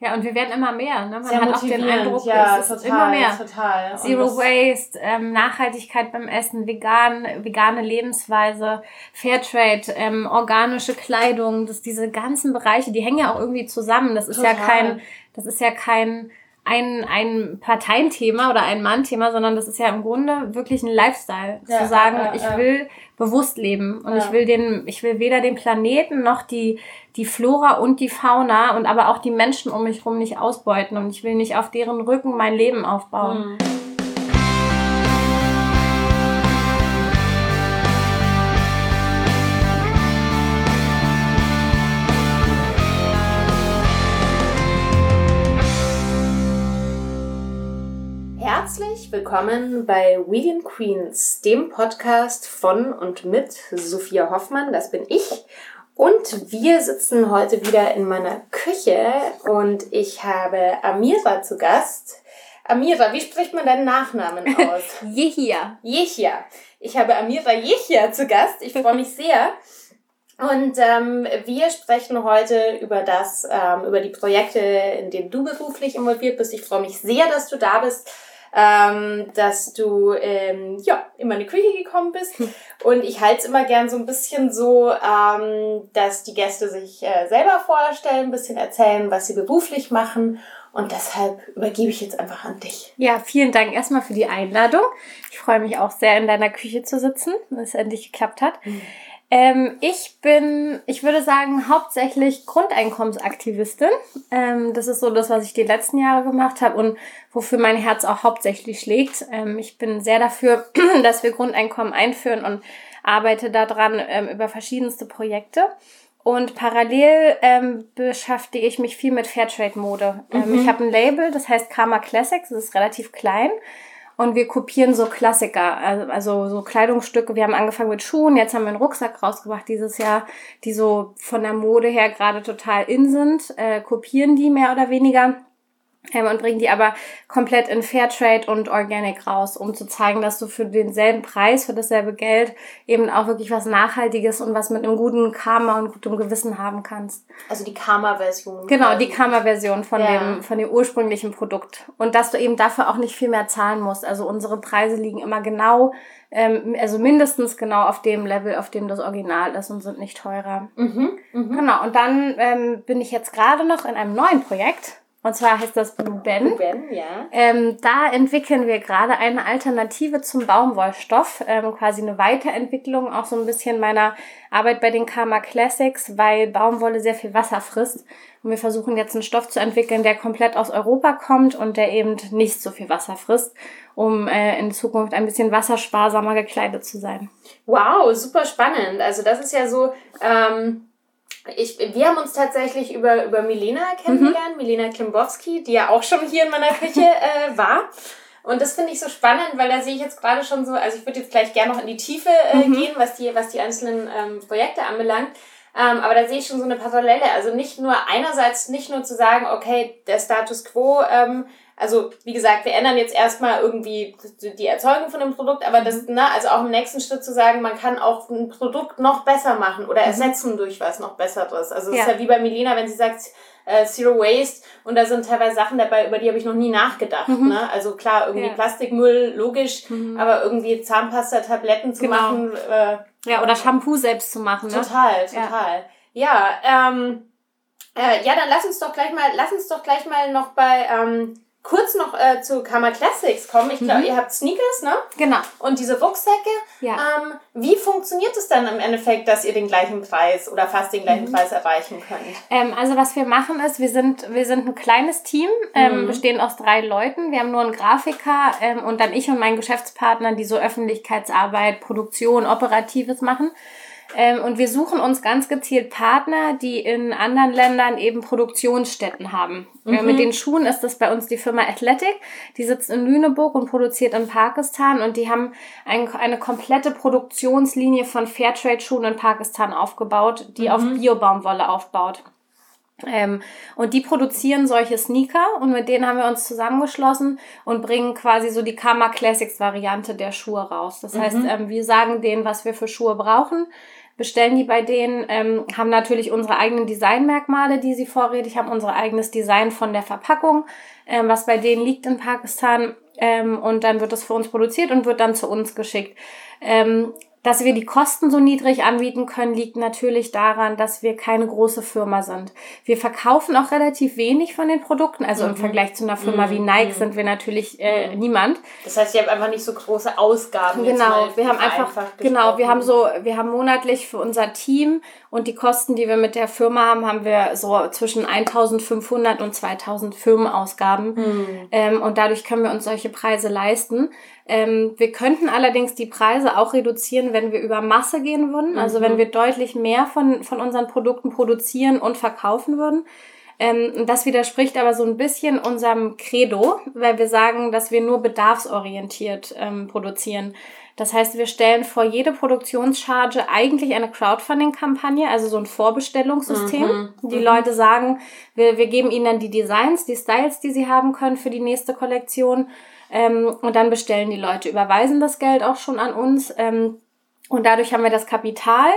Ja, und wir werden immer mehr. Ne? Man Sehr hat auch den. Eindruck, Ja, es ist total, immer mehr. total. Zero Waste, ähm, Nachhaltigkeit beim Essen, vegan, vegane Lebensweise, Fairtrade, ähm, organische Kleidung, das, diese ganzen Bereiche, die hängen ja auch irgendwie zusammen. Das ist ja Total. kein, das ist ja kein ein, ein Parteienthema oder ein Mannthema, sondern das ist ja im Grunde wirklich ein Lifestyle. Ja, zu sagen, ja, ich ja. will bewusst leben und Ja. ich will den, ich will weder den Planeten noch die, die Flora und die Fauna und aber auch die Menschen um mich rum nicht ausbeuten und ich will nicht auf deren Rücken mein Leben aufbauen. Mhm. Herzlich willkommen bei Vegan Queens, dem Podcast von und mit Sophia Hoffmann, das bin ich. Und wir sitzen heute wieder in meiner Küche und ich habe Amira zu Gast. Amira, wie spricht man deinen Nachnamen aus? Jehia. Jechia. Ich habe Amira Jechia zu Gast. Ich freue mich sehr. Und ähm, wir sprechen heute über das, ähm, über die Projekte, in denen du beruflich involviert bist. Ich freue mich sehr, dass du da bist, ähm, dass du ähm, ja in meine Küche gekommen bist. Und ich halte es immer gern so ein bisschen so, ähm, dass die Gäste sich äh, selber vorstellen, ein bisschen erzählen, was sie beruflich machen. Und deshalb übergebe ich jetzt einfach an dich. Ja, vielen Dank erstmal für die Einladung. Ich freue mich auch sehr, in deiner Küche zu sitzen, dass es endlich geklappt hat. Ähm, ich bin, ich würde sagen, hauptsächlich Grundeinkommensaktivistin. Ähm, das ist so das, was ich die letzten Jahre gemacht habe und wofür mein Herz auch hauptsächlich schlägt. Ähm, ich bin sehr dafür, dass wir Grundeinkommen einführen und arbeite daran ähm, über verschiedenste Projekte. Und parallel ähm, beschäftige ich mich viel mit Fairtrade-Mode. Ähm, ich habe ein Label, das heißt Karma Classics, das ist relativ klein. Und wir kopieren so Klassiker, also, also so Kleidungsstücke. Wir haben angefangen mit Schuhen, jetzt haben wir einen Rucksack rausgebracht dieses Jahr, die so von der Mode her gerade total in sind, äh, kopieren die mehr oder weniger und bringen die aber komplett in Fairtrade und Organic raus, um zu zeigen, dass du für denselben Preis, für dasselbe Geld eben auch wirklich was Nachhaltiges und was mit einem guten Karma und gutem Gewissen haben kannst. Also die Karma-Version. Genau, die Karma-Version von, Ja. dem, von dem ursprünglichen Produkt. Und dass du eben dafür auch nicht viel mehr zahlen musst. Also unsere Preise liegen immer genau, ähm, also mindestens genau auf dem Level, auf dem das Original ist und sind nicht teurer. Mhm, mhm. Genau, und dann ähm, bin ich jetzt gerade noch in einem neuen Projekt. Und zwar heißt das Blue Ben. Ben, ja. Ähm, da entwickeln wir gerade eine Alternative zum Baumwollstoff, ähm, quasi eine Weiterentwicklung auch so ein bisschen meiner Arbeit bei den Karma Classics, weil Baumwolle sehr viel Wasser frisst. Und wir versuchen jetzt einen Stoff zu entwickeln, der komplett aus Europa kommt und der eben nicht so viel Wasser frisst, um äh, in Zukunft ein bisschen wassersparsamer gekleidet zu sein. Wow, super spannend. Also das ist ja so, ähm, ich, wir haben uns tatsächlich über, über Milena kennengelernt, Milena Klimbowski, die ja auch schon hier in meiner Küche äh, war. Und das finde ich so spannend, weil da sehe ich jetzt gerade schon so, also ich würde jetzt gleich gerne noch in die Tiefe äh, gehen, was die, was die einzelnen ähm, Projekte anbelangt. Ähm, aber da sehe ich schon so eine Parallele. Also nicht nur einerseits nicht nur zu sagen, okay, der Status quo, ähm, also wie gesagt, wir ändern jetzt erstmal irgendwie die Erzeugung von dem Produkt, aber das, ne, also auch im nächsten Schritt zu sagen, man kann auch ein Produkt noch besser machen oder ersetzen durch was noch Besseres. Also es Ja. ist ja wie bei Melina, wenn sie sagt, äh, Zero Waste und da sind teilweise Sachen dabei, über die habe ich noch nie nachgedacht. Ne? Also klar, irgendwie Ja. Plastikmüll, logisch, aber irgendwie Zahnpasta-Tabletten zu Genau. machen, äh, Ja, oder Shampoo selbst zu machen. Ne? Total, total. Ja, ähm, äh, ja, dann lass uns doch gleich mal, lass uns doch gleich mal noch bei ähm, kurz noch äh, zu Karma Classics kommen. Ich glaube, ihr habt Sneakers, ne? Genau. Und diese Rucksäcke. Ja. Ähm, wie funktioniert es dann im Endeffekt, dass ihr den gleichen Preis oder fast den gleichen Preis erreichen könnt? Ähm, also was wir machen ist, wir sind, wir sind ein kleines Team, ähm, bestehen aus drei Leuten. Wir haben nur einen Grafiker ähm, und dann ich und mein Geschäftspartner, die so Öffentlichkeitsarbeit, Produktion, Operatives machen. Ähm, und wir suchen uns ganz gezielt Partner, die in anderen Ländern eben Produktionsstätten haben. Äh, mit den Schuhen ist das bei uns die Firma Athletic. Die sitzt in Lüneburg und produziert in Pakistan. Und die haben ein, eine komplette Produktionslinie von Fairtrade-Schuhen in Pakistan aufgebaut, die auf Biobaumwolle aufbaut. Ähm, und die produzieren solche Sneaker und mit denen haben wir uns zusammengeschlossen und bringen quasi so die Karma Classics Variante der Schuhe raus. Das heißt, ähm, wir sagen denen, was wir für Schuhe brauchen. Bestellen die bei denen, ähm, haben natürlich unsere eigenen Designmerkmale, die sie vorrätig haben, unser eigenes Design von der Verpackung, ähm, was bei denen liegt in Pakistan. Ähm, und dann wird das für uns produziert und wird dann zu uns geschickt. Ähm, dass wir die Kosten so niedrig anbieten können, liegt natürlich daran, dass wir keine große Firma sind. Wir verkaufen auch relativ wenig von den Produkten. Also mhm. im Vergleich zu einer Firma mhm. wie Nike mhm. sind wir natürlich äh, mhm. niemand. Das heißt, ihr habt einfach nicht so große Ausgaben. Genau, wir haben einfach, genau, wir haben so, wir haben monatlich für unser Team und die Kosten, die wir mit der Firma haben, haben wir so zwischen 1500 und 2000 Firmenausgaben. Mhm. Ähm, und dadurch können wir uns solche Preise leisten. Ähm, wir könnten allerdings die Preise auch reduzieren, wenn wir über Masse gehen würden. Mhm. Also wenn mhm. wir deutlich mehr von, von unseren Produkten produzieren und verkaufen würden. Ähm, das widerspricht aber so ein bisschen unserem Credo, weil wir sagen, dass wir nur bedarfsorientiert ähm, produzieren. Das heißt, wir stellen vor jede Produktionscharge eigentlich eine Crowdfunding-Kampagne, also so ein Vorbestellungssystem. Mhm, die mhm. Leute sagen, wir, wir geben ihnen dann die Designs, die Styles, die sie haben können für die nächste Kollektion. Ähm, und dann bestellen die Leute, überweisen das Geld auch schon an uns. Ähm, und dadurch haben wir das Kapital,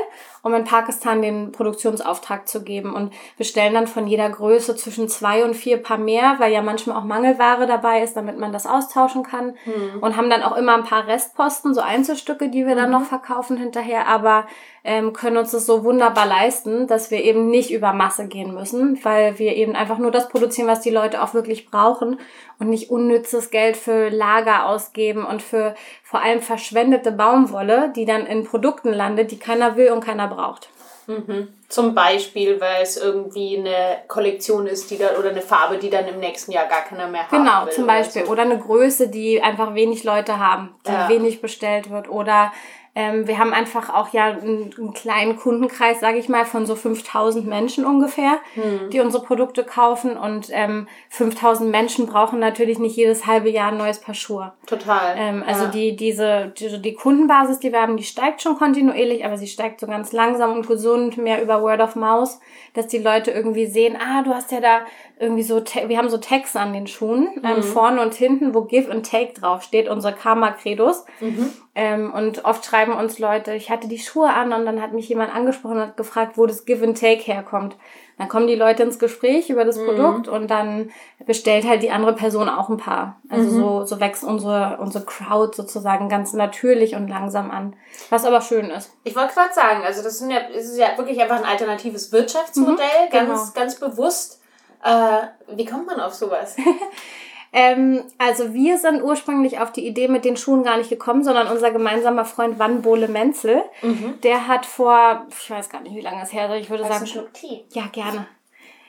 um in Pakistan den Produktionsauftrag zu geben. Und wir stellen dann von jeder Größe zwischen zwei und vier Paar mehr, weil ja manchmal auch Mangelware dabei ist, damit man das austauschen kann. Mhm. Und haben dann auch immer ein paar Restposten, so Einzelstücke, die wir dann mhm. noch verkaufen hinterher. Aber ähm, können uns das so wunderbar leisten, dass wir eben nicht über Masse gehen müssen, weil wir eben einfach nur das produzieren, was die Leute auch wirklich brauchen und nicht unnützes Geld für Lager ausgeben und für vor allem verschwendete Baumwolle, die dann in Produkten landet, die keiner will und keiner braucht. Mhm. Zum Beispiel, weil es irgendwie eine Kollektion ist, die dann oder eine Farbe, die dann im nächsten Jahr gar keiner mehr hat. Genau, will zum Beispiel. Oder, so. oder eine Größe, die einfach wenig Leute haben, die ja. wenig bestellt wird. Oder ähm, wir haben einfach auch ja einen, einen kleinen Kundenkreis, sage ich mal, von so 5000 Menschen ungefähr, hm. die unsere Produkte kaufen. Und ähm, 5000 Menschen brauchen natürlich nicht jedes halbe Jahr ein neues Paar Schuhe. Total. Ähm, also ja. die, diese, die, die Kundenbasis, die wir haben, die steigt schon kontinuierlich, aber sie steigt so ganz langsam und gesund, mehr über Word of Mouse, dass die Leute irgendwie sehen, ah, du hast ja da irgendwie so, wir haben so Tags an den Schuhen, ähm, mhm. ähm, vorne und hinten, wo Give and Take drauf steht, unsere Karma-Credos. Mhm. Ähm, und oft schreiben uns Leute, ich hatte die Schuhe an und dann hat mich jemand angesprochen und hat gefragt, wo das Give and Take herkommt. Dann kommen die Leute ins Gespräch über das mhm. Produkt und dann bestellt halt die andere Person auch ein paar. Also mhm. so, so wächst unsere, unsere Crowd sozusagen ganz natürlich und langsam an. Was aber schön ist. Ich wollte gerade sagen, also das, sind ja, das ist ja wirklich einfach ein alternatives Wirtschaftsmodell, mhm, genau. ganz, ganz bewusst äh, wie kommt man auf sowas? ähm, also wir sind ursprünglich auf die Idee mit den Schuhen gar nicht gekommen, sondern unser gemeinsamer Freund Van Bole Menzel, mhm. der hat vor, ich weiß gar nicht, wie lange es her ist, ich würde sagen. Schluck Tee? Ja, gerne.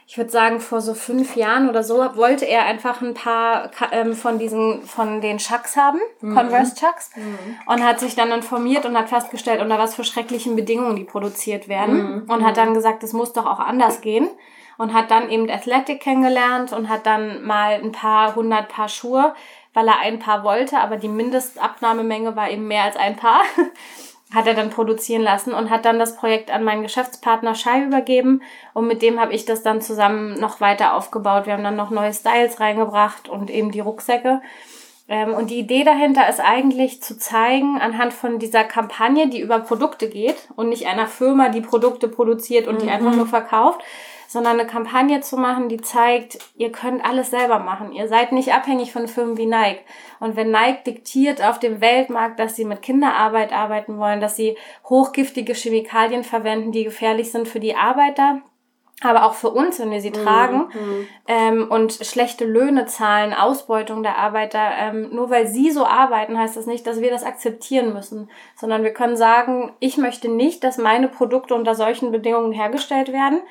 Ich würde sagen, vor so fünf Jahren oder so wollte er einfach ein paar ähm, von diesen, von den Chucks haben, mhm. Converse Chucks, mhm. und hat sich dann informiert und hat festgestellt, unter was für schrecklichen Bedingungen die produziert werden. Mhm. Und hat dann gesagt, es muss doch auch anders gehen und hat dann eben Athletic kennengelernt und hat dann mal ein paar hundert Paar Schuhe, weil er ein Paar wollte, aber die Mindestabnahmemenge war eben mehr als ein Paar, hat er dann produzieren lassen und hat dann das Projekt an meinen Geschäftspartner Shai übergeben und mit dem habe ich das dann zusammen noch weiter aufgebaut. Wir haben dann noch neue Styles reingebracht und eben die Rucksäcke. Ähm, und die Idee dahinter ist eigentlich zu zeigen, anhand von dieser Kampagne, die über Produkte geht und nicht einer Firma, die Produkte produziert und die mhm. einfach nur verkauft, sondern eine Kampagne zu machen, die zeigt, ihr könnt alles selber machen. Ihr seid nicht abhängig von Firmen wie Nike. Und wenn Nike diktiert auf dem Weltmarkt, dass sie mit Kinderarbeit arbeiten wollen, dass sie hochgiftige Chemikalien verwenden, die gefährlich sind für die Arbeiter, aber auch für uns, wenn wir sie mhm. tragen mhm. ähm, und schlechte Löhne zahlen, Ausbeutung der Arbeiter. Ähm, nur weil sie so arbeiten, heißt das nicht, dass wir das akzeptieren müssen, sondern wir können sagen, ich möchte nicht, dass meine Produkte unter solchen Bedingungen hergestellt werden.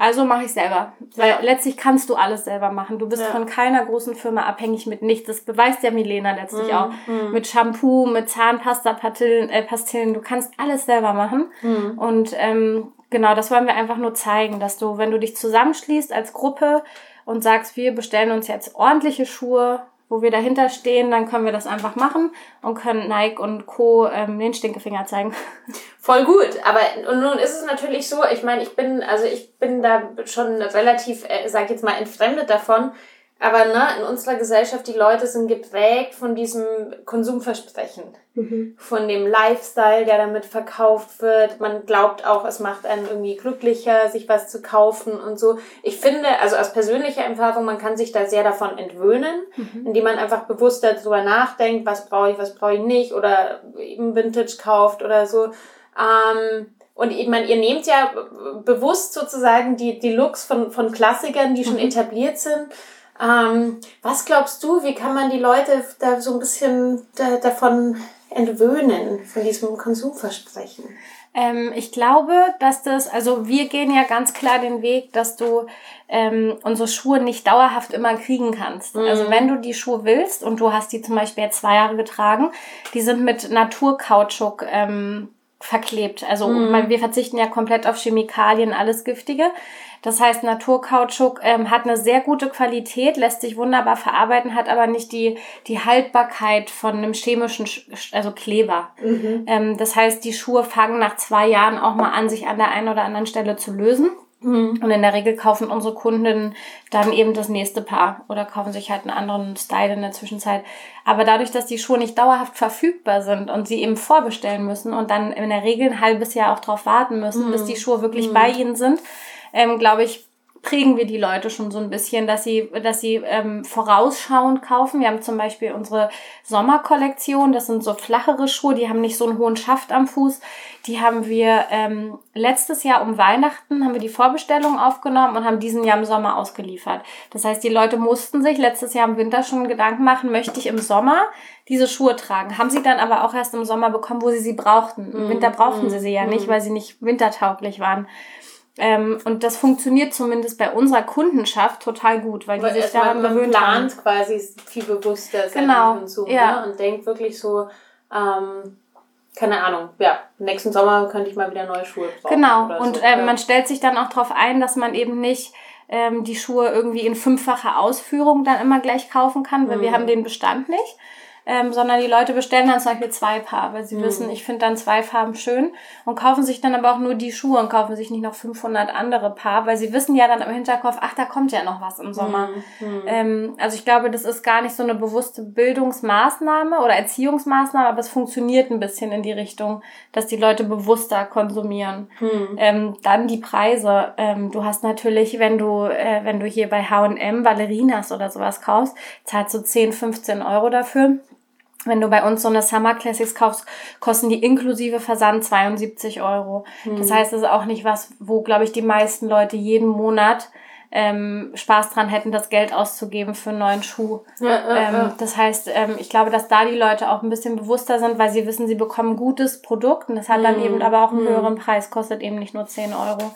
Also mache ich selber. Weil letztlich kannst du alles selber machen. Du bist ja. von keiner großen Firma abhängig mit nichts. Das beweist ja Milena letztlich mm, auch. Mm. Mit Shampoo, mit Zahnpasta, Pastillen, äh, Pastillen. Du kannst alles selber machen. Mm. Und ähm, genau, das wollen wir einfach nur zeigen, dass du, wenn du dich zusammenschließt als Gruppe und sagst, wir bestellen uns jetzt ordentliche Schuhe, wo wir dahinter stehen, dann können wir das einfach machen und können Nike und Co. Ähm, den Stinkefinger zeigen. Voll gut, aber und nun ist es natürlich so, ich meine, ich bin, also ich bin da schon relativ, äh, sag jetzt mal, entfremdet davon, aber ne, in unserer Gesellschaft, die Leute sind geprägt von diesem Konsumversprechen, mhm. von dem Lifestyle, der damit verkauft wird. Man glaubt auch, es macht einen irgendwie glücklicher, sich was zu kaufen und so. Ich finde, also aus persönlicher Erfahrung, man kann sich da sehr davon entwöhnen, mhm. indem man einfach bewusster darüber nachdenkt, was brauche ich, was brauche ich nicht oder eben Vintage kauft oder so. Ähm, und ich meine, ihr nehmt ja bewusst sozusagen die, die Looks von, von Klassikern, die schon mhm. etabliert sind ähm, was glaubst du, wie kann man die Leute da so ein bisschen da, davon entwöhnen, von diesem Konsumversprechen? Ähm, ich glaube, dass das, also wir gehen ja ganz klar den Weg, dass du ähm, unsere Schuhe nicht dauerhaft immer kriegen kannst. Mhm. Also wenn du die Schuhe willst und du hast die zum Beispiel jetzt zwei Jahre getragen, die sind mit Naturkautschuk ähm, verklebt. Also mhm. wir verzichten ja komplett auf Chemikalien, alles Giftige. Das heißt, Naturkautschuk ähm, hat eine sehr gute Qualität, lässt sich wunderbar verarbeiten, hat aber nicht die, die Haltbarkeit von einem chemischen, also Kleber. Mhm. Ähm, das heißt, die Schuhe fangen nach zwei Jahren auch mal an, sich an der einen oder anderen Stelle zu lösen. Mhm. Und in der Regel kaufen unsere Kunden dann eben das nächste Paar oder kaufen sich halt einen anderen Style in der Zwischenzeit. Aber dadurch, dass die Schuhe nicht dauerhaft verfügbar sind und sie eben vorbestellen müssen und dann in der Regel ein halbes Jahr auch drauf warten müssen, mhm. bis die Schuhe wirklich mhm. bei ihnen sind, ähm, glaube ich, prägen wir die Leute schon so ein bisschen, dass sie, dass sie ähm, vorausschauend kaufen. Wir haben zum Beispiel unsere Sommerkollektion, das sind so flachere Schuhe, die haben nicht so einen hohen Schaft am Fuß. Die haben wir ähm, letztes Jahr um Weihnachten haben wir die Vorbestellung aufgenommen und haben diesen Jahr im Sommer ausgeliefert. Das heißt, die Leute mussten sich letztes Jahr im Winter schon Gedanken machen, möchte ich im Sommer diese Schuhe tragen. Haben sie dann aber auch erst im Sommer bekommen, wo sie sie brauchten. Im Winter brauchten sie sie ja nicht, weil sie nicht wintertauglich waren. Ähm, und das funktioniert zumindest bei unserer Kundenschaft total gut, weil die sich daran man gewöhnt plant haben. quasi viel bewusster genau. Konsum ja. ne? und denkt wirklich so, ähm, keine Ahnung, ja, nächsten Sommer könnte ich mal wieder neue Schuhe brauchen. Genau, und so. ähm, ja. man stellt sich dann auch darauf ein, dass man eben nicht ähm, die Schuhe irgendwie in fünffacher Ausführung dann immer gleich kaufen kann, weil mhm. wir haben den Bestand nicht ähm, sondern die Leute bestellen dann zum Beispiel zwei Paar, weil sie mhm. wissen, ich finde dann zwei Farben schön und kaufen sich dann aber auch nur die Schuhe und kaufen sich nicht noch 500 andere Paar, weil sie wissen ja dann im Hinterkopf, ach, da kommt ja noch was im Sommer. Mhm. Ähm, also ich glaube, das ist gar nicht so eine bewusste Bildungsmaßnahme oder Erziehungsmaßnahme, aber es funktioniert ein bisschen in die Richtung, dass die Leute bewusster konsumieren. Mhm. Ähm, dann die Preise. Ähm, du hast natürlich, wenn du, äh, wenn du hier bei H&M Ballerinas oder sowas kaufst, zahlst du 10, 15 Euro dafür. Wenn du bei uns so eine Summer Classics kaufst, kosten die inklusive Versand 72 Euro. Mhm. Das heißt, es ist auch nicht was, wo, glaube ich, die meisten Leute jeden Monat ähm, Spaß dran hätten, das Geld auszugeben für einen neuen Schuh. Ja, ja, ähm, ja. Das heißt, ähm, ich glaube, dass da die Leute auch ein bisschen bewusster sind, weil sie wissen, sie bekommen gutes Produkt und das hat dann mhm. eben aber auch einen mhm. höheren Preis, kostet eben nicht nur 10 Euro.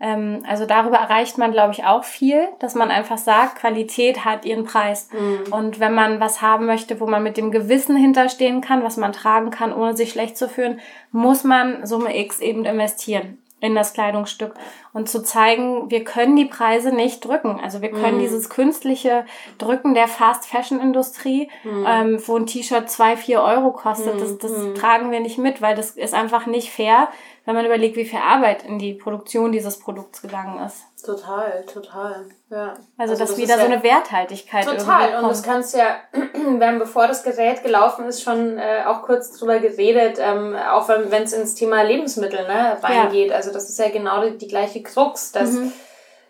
Ähm, also darüber erreicht man, glaube ich, auch viel, dass man einfach sagt, Qualität hat ihren Preis. Mhm. Und wenn man was haben möchte, wo man mit dem Gewissen hinterstehen kann, was man tragen kann, ohne sich schlecht zu fühlen, muss man Summe X eben investieren in das Kleidungsstück und zu zeigen, wir können die Preise nicht drücken. Also wir können mm. dieses künstliche Drücken der Fast Fashion Industrie, mm. ähm, wo ein T-Shirt zwei vier Euro kostet, mm. das, das mhm. tragen wir nicht mit, weil das ist einfach nicht fair, wenn man überlegt, wie viel Arbeit in die Produktion dieses Produkts gegangen ist. Total, total. Ja. Also, also dass das wieder so eine Werthaltigkeit Total. Und das kannst ja, wir haben bevor das Gerät gelaufen ist, schon äh, auch kurz drüber geredet, ähm, auch wenn es ins Thema Lebensmittel ne, reingeht. Ja. Also das ist ja genau die, die gleiche Krux, dass mhm.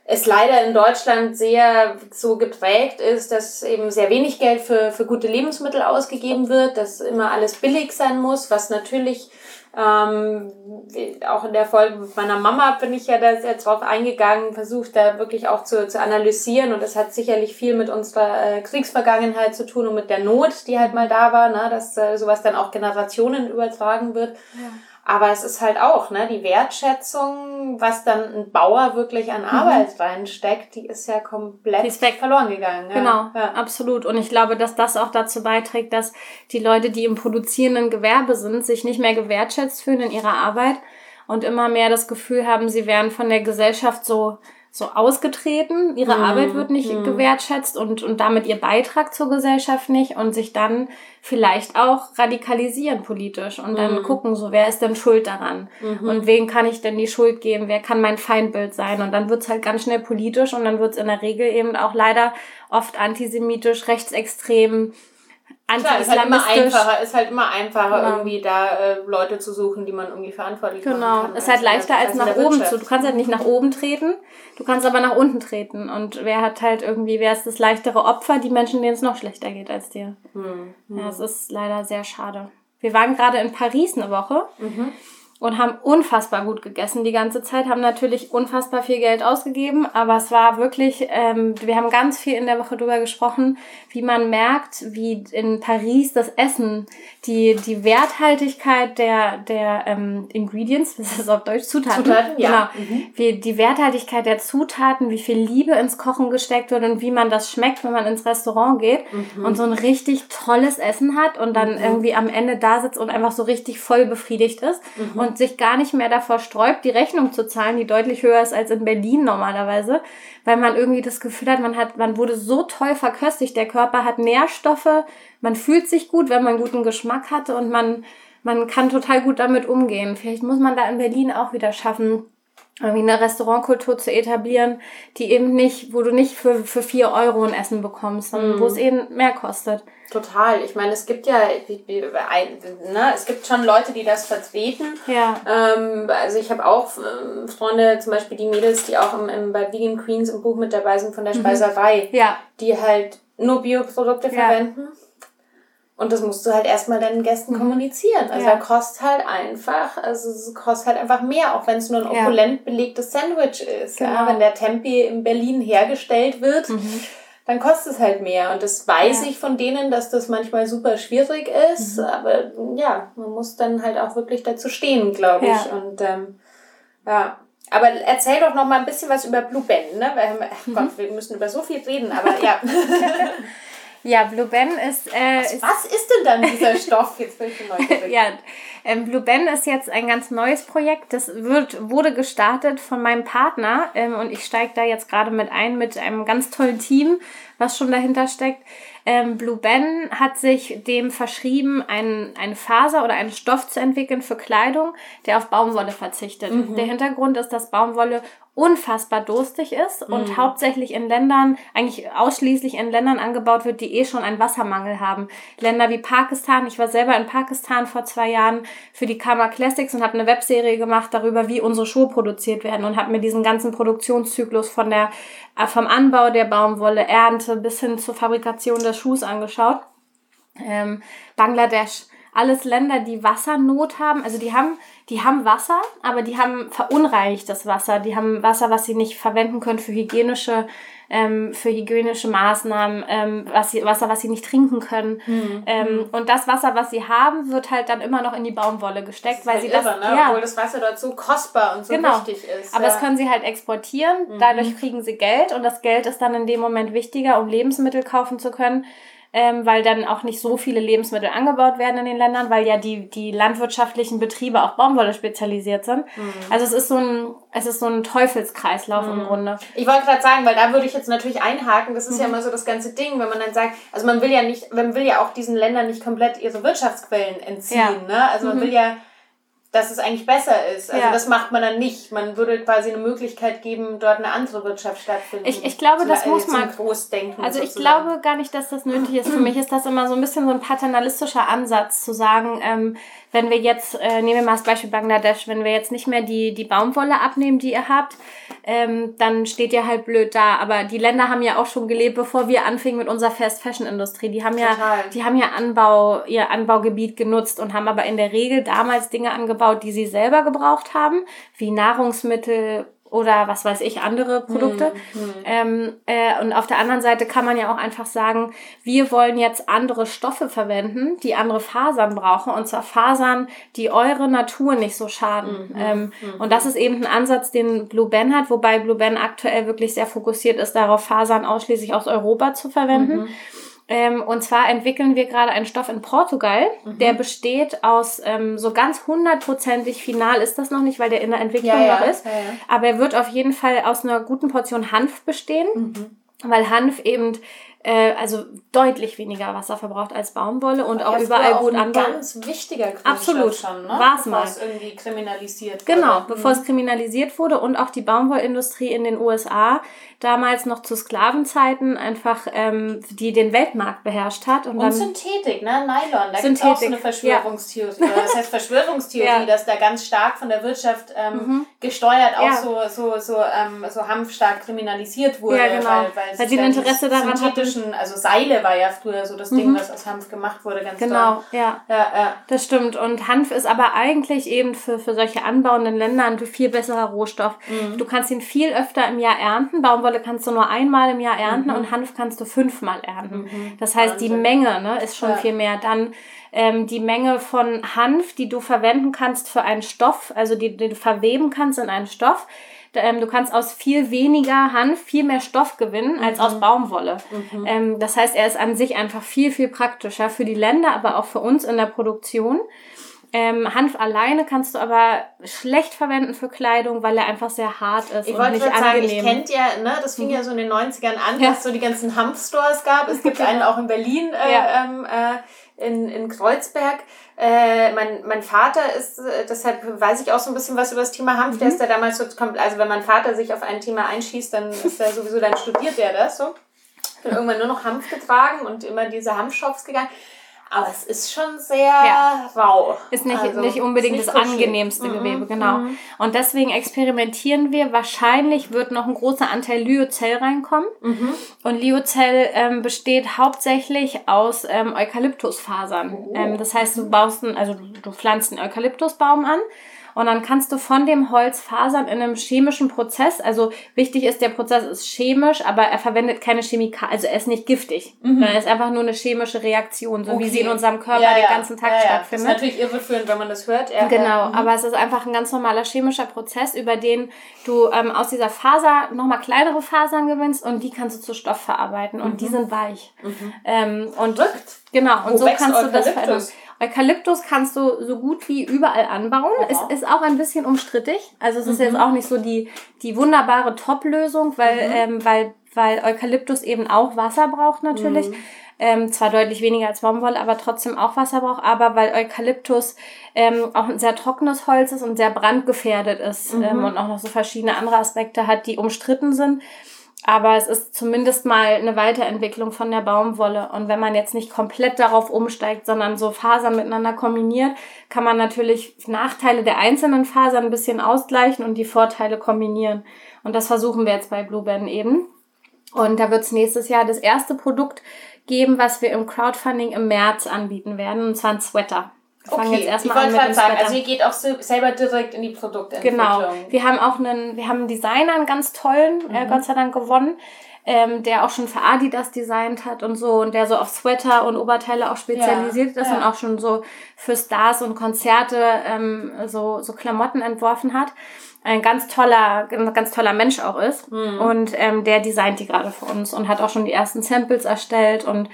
es leider in Deutschland sehr so geprägt ist, dass eben sehr wenig Geld für, für gute Lebensmittel ausgegeben wird, dass immer alles billig sein muss, was natürlich ähm, auch in der Folge mit meiner Mama bin ich ja da sehr drauf eingegangen, versucht da wirklich auch zu, zu analysieren und das hat sicherlich viel mit unserer äh, Kriegsvergangenheit zu tun und mit der Not, die halt mal da war, ne, dass äh, sowas dann auch Generationen übertragen wird. Ja. Aber es ist halt auch, ne, die Wertschätzung, was dann ein Bauer wirklich an mhm. Arbeit mhm. reinsteckt, die ist ja komplett ist verloren gegangen. Ja. Genau, ja. absolut. Und ich glaube, dass das auch dazu beiträgt, dass die Leute, die im produzierenden Gewerbe sind, sich nicht mehr gewertschätzt fühlen in ihrer Arbeit und immer mehr das Gefühl haben, sie werden von der Gesellschaft so so ausgetreten, ihre Mhm. Arbeit wird nicht Mhm. gewertschätzt und, und damit ihr Beitrag zur Gesellschaft nicht und sich dann vielleicht auch radikalisieren politisch und dann Mhm. gucken, so wer ist denn schuld daran Mhm. und wem kann ich denn die Schuld geben, wer kann mein Feindbild sein und dann wird's halt ganz schnell politisch und dann wird's in der Regel eben auch leider oft antisemitisch, rechtsextrem, Klar, ist halt immer anti-islamistisch. einfacher, ist halt immer einfacher, Genau. irgendwie da äh, Leute zu suchen, die man irgendwie verantwortlich machen Genau, kann. ist halt leichter als in nach oben Wirtschaft. zu. Du kannst halt nicht nach oben treten, du kannst aber nach unten treten. Und wer hat halt irgendwie, wer ist das leichtere Opfer? Die Menschen, denen es noch schlechter geht als dir. Hm. Ja, es ist leider sehr schade. Wir waren gerade in Paris eine Woche Mhm. Und haben unfassbar gut gegessen die ganze Zeit, haben natürlich unfassbar viel Geld ausgegeben, aber es war wirklich, ähm, wir haben ganz viel in der Woche drüber gesprochen, wie man merkt, wie in Paris das Essen, die, die Werthaltigkeit der, der ähm, Ingredients, das ist auf Deutsch Zutaten, Zutaten, ja. genau, wie die Werthaltigkeit der Zutaten, wie viel Liebe ins Kochen gesteckt wird und wie man das schmeckt, wenn man ins Restaurant geht Mhm. und so ein richtig tolles Essen hat und dann irgendwie am Ende da sitzt und einfach so richtig voll befriedigt ist Mhm. Und sich gar nicht mehr davor sträubt, die Rechnung zu zahlen, die deutlich höher ist als in Berlin normalerweise, weil man irgendwie das Gefühl hat, man hat, man wurde so toll verköstigt, der Körper hat Nährstoffe, man fühlt sich gut, wenn man guten Geschmack hatte und man, man kann total gut damit umgehen. Vielleicht muss man da in Berlin auch wieder schaffen, irgendwie eine Restaurantkultur zu etablieren, die eben nicht, wo du nicht für, für vier Euro ein Essen bekommst, sondern wo es eben mehr kostet. Total. Ich meine, es gibt ja, wie- wie- ein- ne, es gibt schon Leute, die das vertreten. Ja. Ähm, also ich habe auch ähm, Freunde, zum Beispiel die Mädels, die auch im, im, bei Vegan Queens im Buch mit dabei sind von der Speiserei, Ja. die halt nur Bioprodukte Ja. verwenden. Und das musst du halt erstmal deinen Gästen kommunizieren. Also Ja. da kostet halt einfach, also es kostet halt einfach mehr, auch wenn es nur ein Ja. opulent belegtes Sandwich ist. Ja? Genau. Wenn der Tempe in Berlin hergestellt wird, dann kostet es halt mehr. Und das weiß Ja. ich von denen, dass das manchmal super schwierig ist. Aber ja, man muss dann halt auch wirklich dazu stehen, glaube ich. Ja. Und ähm, ja. Aber erzähl doch noch mal ein bisschen was über Blue Ben, ne? Weil, ach Gott, wir müssen über so viel reden, aber ja. Ja, Blue Ben ist, äh, ist Was ist denn dann dieser Stoff? Jetzt bin ich neugierig. ja, ähm, Blue Ben ist jetzt ein ganz neues Projekt. Das wird, wurde gestartet von meinem Partner ähm, und ich steige da jetzt gerade mit ein mit einem ganz tollen Team, was schon dahinter steckt. Ähm, Blue Ben hat sich dem verschrieben, ein, eine Faser oder einen Stoff zu entwickeln für Kleidung, der auf Baumwolle verzichtet. Der Hintergrund ist, dass Baumwolle unfassbar durstig ist und hauptsächlich in Ländern, eigentlich ausschließlich in Ländern angebaut wird, die eh schon einen Wassermangel haben. Länder wie Pakistan. Ich war selber in Pakistan vor zwei Jahren für die Karma Classics und habe eine Webserie gemacht darüber, wie unsere Schuhe produziert werden und habe mir diesen ganzen Produktionszyklus von der, äh, vom Anbau der Baumwolle, Ernte bis hin zur Fabrikation des Schuhs angeschaut ähm, Bangladesch, alles Länder, die Wassernot haben. Also die haben, die haben Wasser, aber die haben verunreinigtes Wasser. Die haben Wasser, was sie nicht verwenden können für hygienische, ähm, für hygienische Maßnahmen, ähm, was sie, Wasser, was sie nicht trinken können. Mhm. Ähm, und das Wasser, was sie haben, wird halt dann immer noch in die Baumwolle gesteckt, weil Halt sie das, irre, ne? Obwohl das Wasser dort so kostbar und so Genau. wichtig ist. aber ja. das können sie halt exportieren. Dadurch kriegen sie Geld und das Geld ist dann in dem Moment wichtiger, um Lebensmittel kaufen zu können, ähm, weil dann auch nicht so viele Lebensmittel angebaut werden in den Ländern, weil ja die, die landwirtschaftlichen Betriebe auf Baumwolle spezialisiert sind. Also es ist so ein, es ist so ein Teufelskreislauf im Grunde. Ich wollte gerade sagen, weil da würde ich jetzt natürlich einhaken, das ist Mhm. ja immer so das ganze Ding, wenn man dann sagt, also man will ja nicht, man will ja auch diesen Ländern nicht komplett ihre Wirtschaftsquellen entziehen, Ja. Mhm. ne? Also man will ja, dass es eigentlich besser ist. Also Ja. das macht man dann nicht. Man würde quasi eine Möglichkeit geben, dort eine andere Wirtschaft stattfinden. Ich- ich glaube, das muss man- Großdenken. Also ich sozusagen. glaube gar nicht, dass das nötig ist. Für mich ist das immer so ein bisschen so ein paternalistischer Ansatz zu sagen, ähm, wenn wir jetzt, äh, nehmen wir mal das Beispiel Bangladesch, wenn wir jetzt nicht mehr die, die Baumwolle abnehmen, die ihr habt, ähm, dann steht ihr halt blöd da. Aber die Länder haben ja auch schon gelebt, bevor wir anfingen mit unserer Fast Fashion Industrie. Die haben ja, Total. die haben ja Anbau, ihr Anbaugebiet genutzt und haben aber in der Regel damals Dinge angebaut, die sie selber gebraucht haben, wie Nahrungsmittel oder was weiß ich, andere Produkte. Ähm, äh, und auf der anderen Seite kann man ja auch einfach sagen, wir wollen jetzt andere Stoffe verwenden, die andere Fasern brauchen, und zwar Fasern, die eure Natur nicht so schaden. Ähm, Und das ist eben ein Ansatz, den Blue Ben hat, wobei Blue Ben aktuell wirklich sehr fokussiert ist darauf, Fasern ausschließlich aus Europa zu verwenden. Ähm, und zwar entwickeln wir gerade einen Stoff in Portugal, mhm. der besteht aus ähm, so ganz hundertprozentig final ist das noch nicht, weil der in der Entwicklung ja, noch ja. ist. Ja, aber er wird auf jeden Fall aus einer guten Portion Hanf bestehen. Mhm weil Hanf eben äh, also deutlich weniger Wasser verbraucht als Baumwolle und auch überall gut anbauen. Ganz wichtiger Grundstoff Absolut. schon, ne? War es mal. Bevor es irgendwie kriminalisiert wurde. Genau, bevor es mhm. kriminalisiert wurde und auch die Baumwollindustrie in den USA damals noch zu Sklavenzeiten einfach, ähm, die den Weltmarkt beherrscht hat. Und, und dann Synthetik, ne? Nylon. Da gibt es auch so eine Verschwörungstheorie. Ja. das heißt Verschwörungstheorie, ja. dass da ganz stark von der Wirtschaft ähm, mhm. gesteuert auch ja. so, so, so, ähm, so hanfstark kriminalisiert wurde. Ja, genau. Weil, weil, weil die ein Interesse daran hatten, klassischen, also Seile war ja früher so das Ding, mhm. was aus Hanf gemacht wurde, ganz Genau, ja. ja. Ja, Das stimmt. Und Hanf ist aber eigentlich eben für, für solche anbauenden Länder ein viel besserer Rohstoff. Mhm. Du kannst ihn viel öfter im Jahr ernten. Baumwolle kannst du nur einmal im Jahr ernten mhm. und Hanf kannst du fünfmal ernten. Mhm. Das heißt, Wahnsinn. die Menge ne, ist schon ja. viel mehr. Dann ähm, die Menge von Hanf, die du verwenden kannst für einen Stoff, also die, die du verweben kannst in einen Stoff, ähm, du kannst aus viel weniger Hanf viel mehr Stoff gewinnen als mhm. aus Baumwolle. Mhm. Ähm, das heißt, er ist an sich einfach viel, viel praktischer für die Länder, aber auch für uns in der Produktion. Ähm, Hanf alleine kannst du aber schlecht verwenden für Kleidung, weil er einfach sehr hart ist ich und nicht angenehm. Sagen, ich kennt ja, ne, das fing ja so in den 90ern an, ja. dass es so die ganzen Hanfstores gab. Es gibt einen auch in Berlin äh, ja. ähm, äh, in, in Kreuzberg. Äh, mein, mein Vater ist, äh, deshalb weiß ich auch so ein bisschen was über das Thema Hanf. Mhm. Der ist da damals so, also wenn mein Vater sich auf ein Thema einschießt, dann ist er sowieso, dann studiert er das so. Bin irgendwann nur noch Hanf getragen und immer diese Hanfshops gegangen. Aber es ist schon sehr ja. rau. Ist nicht, also, nicht unbedingt nicht das so angenehmste mhm. Gewebe, genau. Mhm. Und deswegen experimentieren wir. Wahrscheinlich wird noch ein großer Anteil Lyocell reinkommen. Mhm. Und Lyocell ähm, besteht hauptsächlich aus ähm, Eukalyptusfasern. Oh. Ähm, das heißt, du baust einen, also du, du pflanzt einen Eukalyptusbaum an und dann kannst du von dem Holz Fasern in einem chemischen Prozess, also wichtig ist, der Prozess ist chemisch, aber er verwendet keine Chemikalien, also er ist nicht giftig. Mhm. Er ist einfach nur eine chemische Reaktion, so okay. wie sie in unserem Körper ja, den ganzen Tag ja, stattfindet. Das ist natürlich irreführend, wenn man das hört. Ja, genau, mhm. aber es ist einfach ein ganz normaler chemischer Prozess, über den du ähm, aus dieser Faser nochmal kleinere Fasern gewinnst und die kannst du zu Stoff verarbeiten und mhm. die sind weich. Mhm. Ähm, und Rückt. Genau, und Wo so kannst du das verändern. Eukalyptus kannst du so gut wie überall anbauen. Es ist auch ein bisschen umstrittig. Also es ist mhm. jetzt auch nicht so die, die wunderbare Top-Lösung, weil, mhm. ähm, weil, weil Eukalyptus eben auch Wasser braucht natürlich. Mhm. Ähm, zwar deutlich weniger als Baumwolle, aber trotzdem auch Wasser braucht, aber weil Eukalyptus ähm, auch ein sehr trockenes Holz ist und sehr brandgefährdet ist mhm. ähm, und auch noch so verschiedene andere Aspekte hat, die umstritten sind. Aber es ist zumindest mal eine Weiterentwicklung von der Baumwolle. Und wenn man jetzt nicht komplett darauf umsteigt, sondern so Fasern miteinander kombiniert, kann man natürlich Nachteile der einzelnen Fasern ein bisschen ausgleichen und die Vorteile kombinieren. Und das versuchen wir jetzt bei Blueband eben. Und da wird es nächstes Jahr das erste Produkt geben, was wir im Crowdfunding im März anbieten werden, und zwar ein Sweater. Fangen okay. jetzt erstmal ich wollte gerade sagen, also ihr geht auch selber direkt in die Produktentwicklung. Genau. Wir haben auch einen, wir haben einen Designer, einen ganz tollen, äh, mhm. äh, Gott sei Dank gewonnen, ähm, der auch schon für Adidas designt hat und so und der so auf Sweater und Oberteile auch spezialisiert ja, ist ja. und auch schon so für Stars und Konzerte ähm, so, so Klamotten entworfen hat. Ein ganz toller, ganz toller Mensch auch ist. Mhm. Und ähm, der designt die gerade für uns und hat auch schon die ersten Samples erstellt und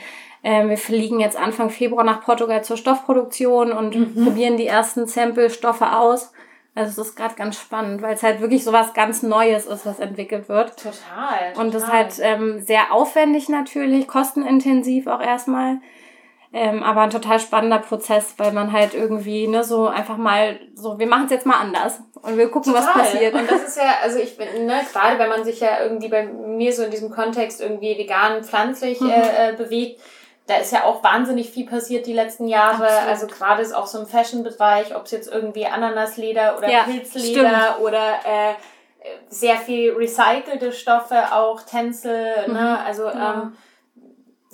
ähm, wir fliegen jetzt Anfang Februar nach Portugal zur Stoffproduktion und mhm. probieren die ersten Sample-Stoffe aus. Also es ist gerade ganz spannend, weil es halt wirklich so was ganz Neues ist, was entwickelt wird. Total. total. Und das ist halt ähm, sehr aufwendig natürlich, kostenintensiv auch erstmal. Ähm, aber ein total spannender Prozess, weil man halt irgendwie, ne, so einfach mal, so, wir machen es jetzt mal anders und wir gucken, total. was passiert. Und das ist ja, also ich bin, ne, gerade wenn man sich ja irgendwie bei mir so in diesem Kontext irgendwie vegan, pflanzlich mhm. äh, äh bewegt, da ist ja auch wahnsinnig viel passiert die letzten Jahre. Absolut. Also gerade ist auch so im Fashion-Bereich, ob es jetzt irgendwie Ananasleder oder ja, Pilzleder stimmt. oder äh, sehr viel recycelte Stoffe, auch Tänzel, ne? mhm. ne? Also ja. ähm,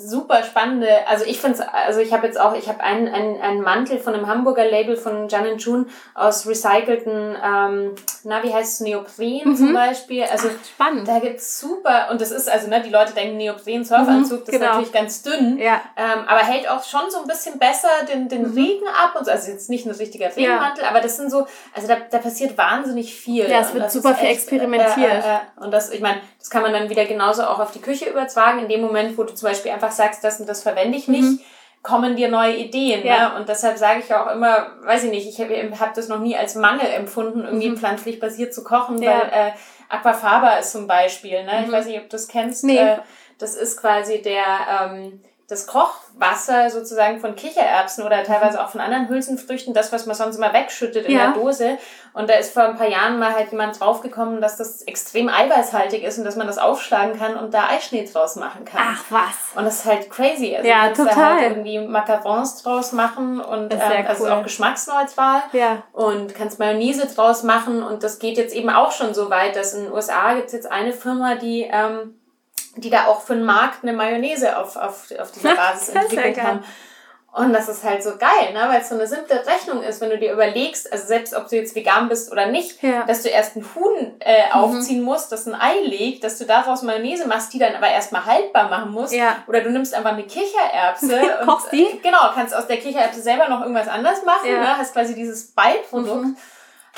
super spannende, also ich finde also ich habe jetzt auch, ich habe einen, einen, einen Mantel von einem Hamburger Label von Jan June aus recycelten, ähm, na, wie heißt es, Neopren mhm. zum Beispiel. Also Ach, spannend. Da gibt's super, und das ist, also ne, die Leute denken Neopren, Surfanzug, mhm, das genau. ist natürlich ganz dünn, ja. ähm, aber hält auch schon so ein bisschen besser den, den mhm. Regen ab und so, also jetzt nicht ein richtiger Regenmantel, ja. aber das sind so, also da, da passiert wahnsinnig viel. Ja, es wird super viel echt, experimentiert. Äh, äh, äh, und das, ich meine, das kann man dann wieder genauso auch auf die Küche übertragen, in dem Moment, wo du zum Beispiel einfach einfach sagst, das und das verwende ich nicht, mhm. kommen dir neue Ideen. Ja. Ne? Und deshalb sage ich auch immer, weiß ich nicht, ich habe hab das noch nie als Mangel empfunden, irgendwie mhm. pflanzlich basiert zu kochen, ja. weil äh, Aquafaba ist zum Beispiel, ne? Mhm. ich weiß nicht, ob du das kennst. Nee. Äh, das ist quasi der... Ähm, das Kochwasser sozusagen von Kichererbsen oder teilweise auch von anderen Hülsenfrüchten, das, was man sonst immer wegschüttet in ja. der Dose. Und da ist vor ein paar Jahren mal halt jemand draufgekommen, dass das extrem eiweißhaltig ist und dass man das aufschlagen kann und da Eischnee draus machen kann. Ach was. Und das ist halt crazy. Also ja, total. Da halt irgendwie Macarons draus machen und ähm, cool. also auch geschmacksneutral. Ja. Und kannst Mayonnaise draus machen und das geht jetzt eben auch schon so weit, dass in den USA gibt es jetzt eine Firma, die ähm, die da auch für den Markt eine Mayonnaise auf, auf, auf dieser Basis entwickelt haben. Und das ist halt so geil, ne? weil es so eine simple Rechnung ist, wenn du dir überlegst, also selbst ob du jetzt vegan bist oder nicht, ja. dass du erst ein Huhn äh, mhm. aufziehen musst, das ein Ei legt, dass du daraus Mayonnaise machst, die dann aber erstmal haltbar machen musst. Ja. Oder du nimmst einfach eine Kichererbse und die? Äh, genau, kannst aus der Kichererbse selber noch irgendwas anderes machen, ja. ne? hast quasi dieses Beiprodukt. Mhm.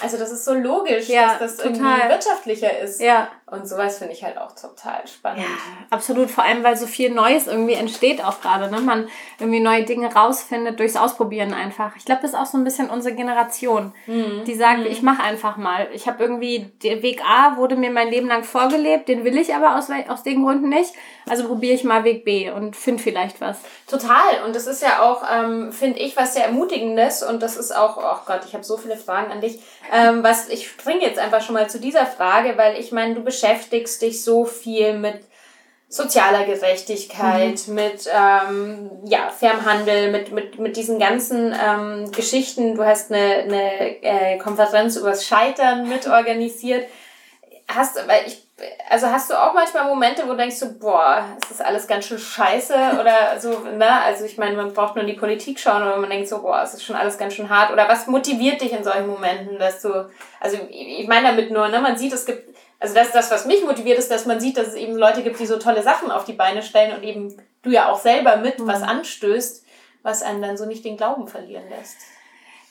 Also das ist so logisch, ja, dass das total. irgendwie wirtschaftlicher ist. Ja. Und sowas finde ich halt auch total spannend. Ja, absolut. Vor allem, weil so viel Neues irgendwie entsteht auch gerade. Ne? Man irgendwie neue Dinge rausfindet durchs Ausprobieren einfach. Ich glaube, das ist auch so ein bisschen unsere Generation, mhm. die sagt, mhm. ich mache einfach mal. Ich habe irgendwie, der Weg A wurde mir mein Leben lang vorgelebt, den will ich aber aus, aus den Gründen nicht. Also probiere ich mal Weg B und finde vielleicht was. Total. Und das ist ja auch, ähm, finde ich, was sehr Ermutigendes. Und das ist auch, oh Gott, ich habe so viele Fragen an dich. Ähm, was ich springe jetzt einfach schon mal zu dieser Frage, weil ich meine, du beschäftigst dich so viel mit sozialer Gerechtigkeit, mhm. mit ähm, ja, fairem Handel, mit, mit, mit diesen ganzen ähm, Geschichten. Du hast eine, eine äh, Konferenz übers Scheitern mitorganisiert. Hast, weil ich, also hast du auch manchmal Momente, wo du denkst so, boah, ist das alles ganz schön scheiße oder so, ne? Also ich meine, man braucht nur in die Politik schauen, aber man denkt so, boah, es ist schon alles ganz schön hart. Oder was motiviert dich in solchen Momenten, dass du, also ich meine damit nur, ne, man sieht, es gibt also das ist das, was mich motiviert, ist, dass man sieht, dass es eben Leute gibt, die so tolle Sachen auf die Beine stellen und eben du ja auch selber mit mhm. was anstößt, was einen dann so nicht den Glauben verlieren lässt.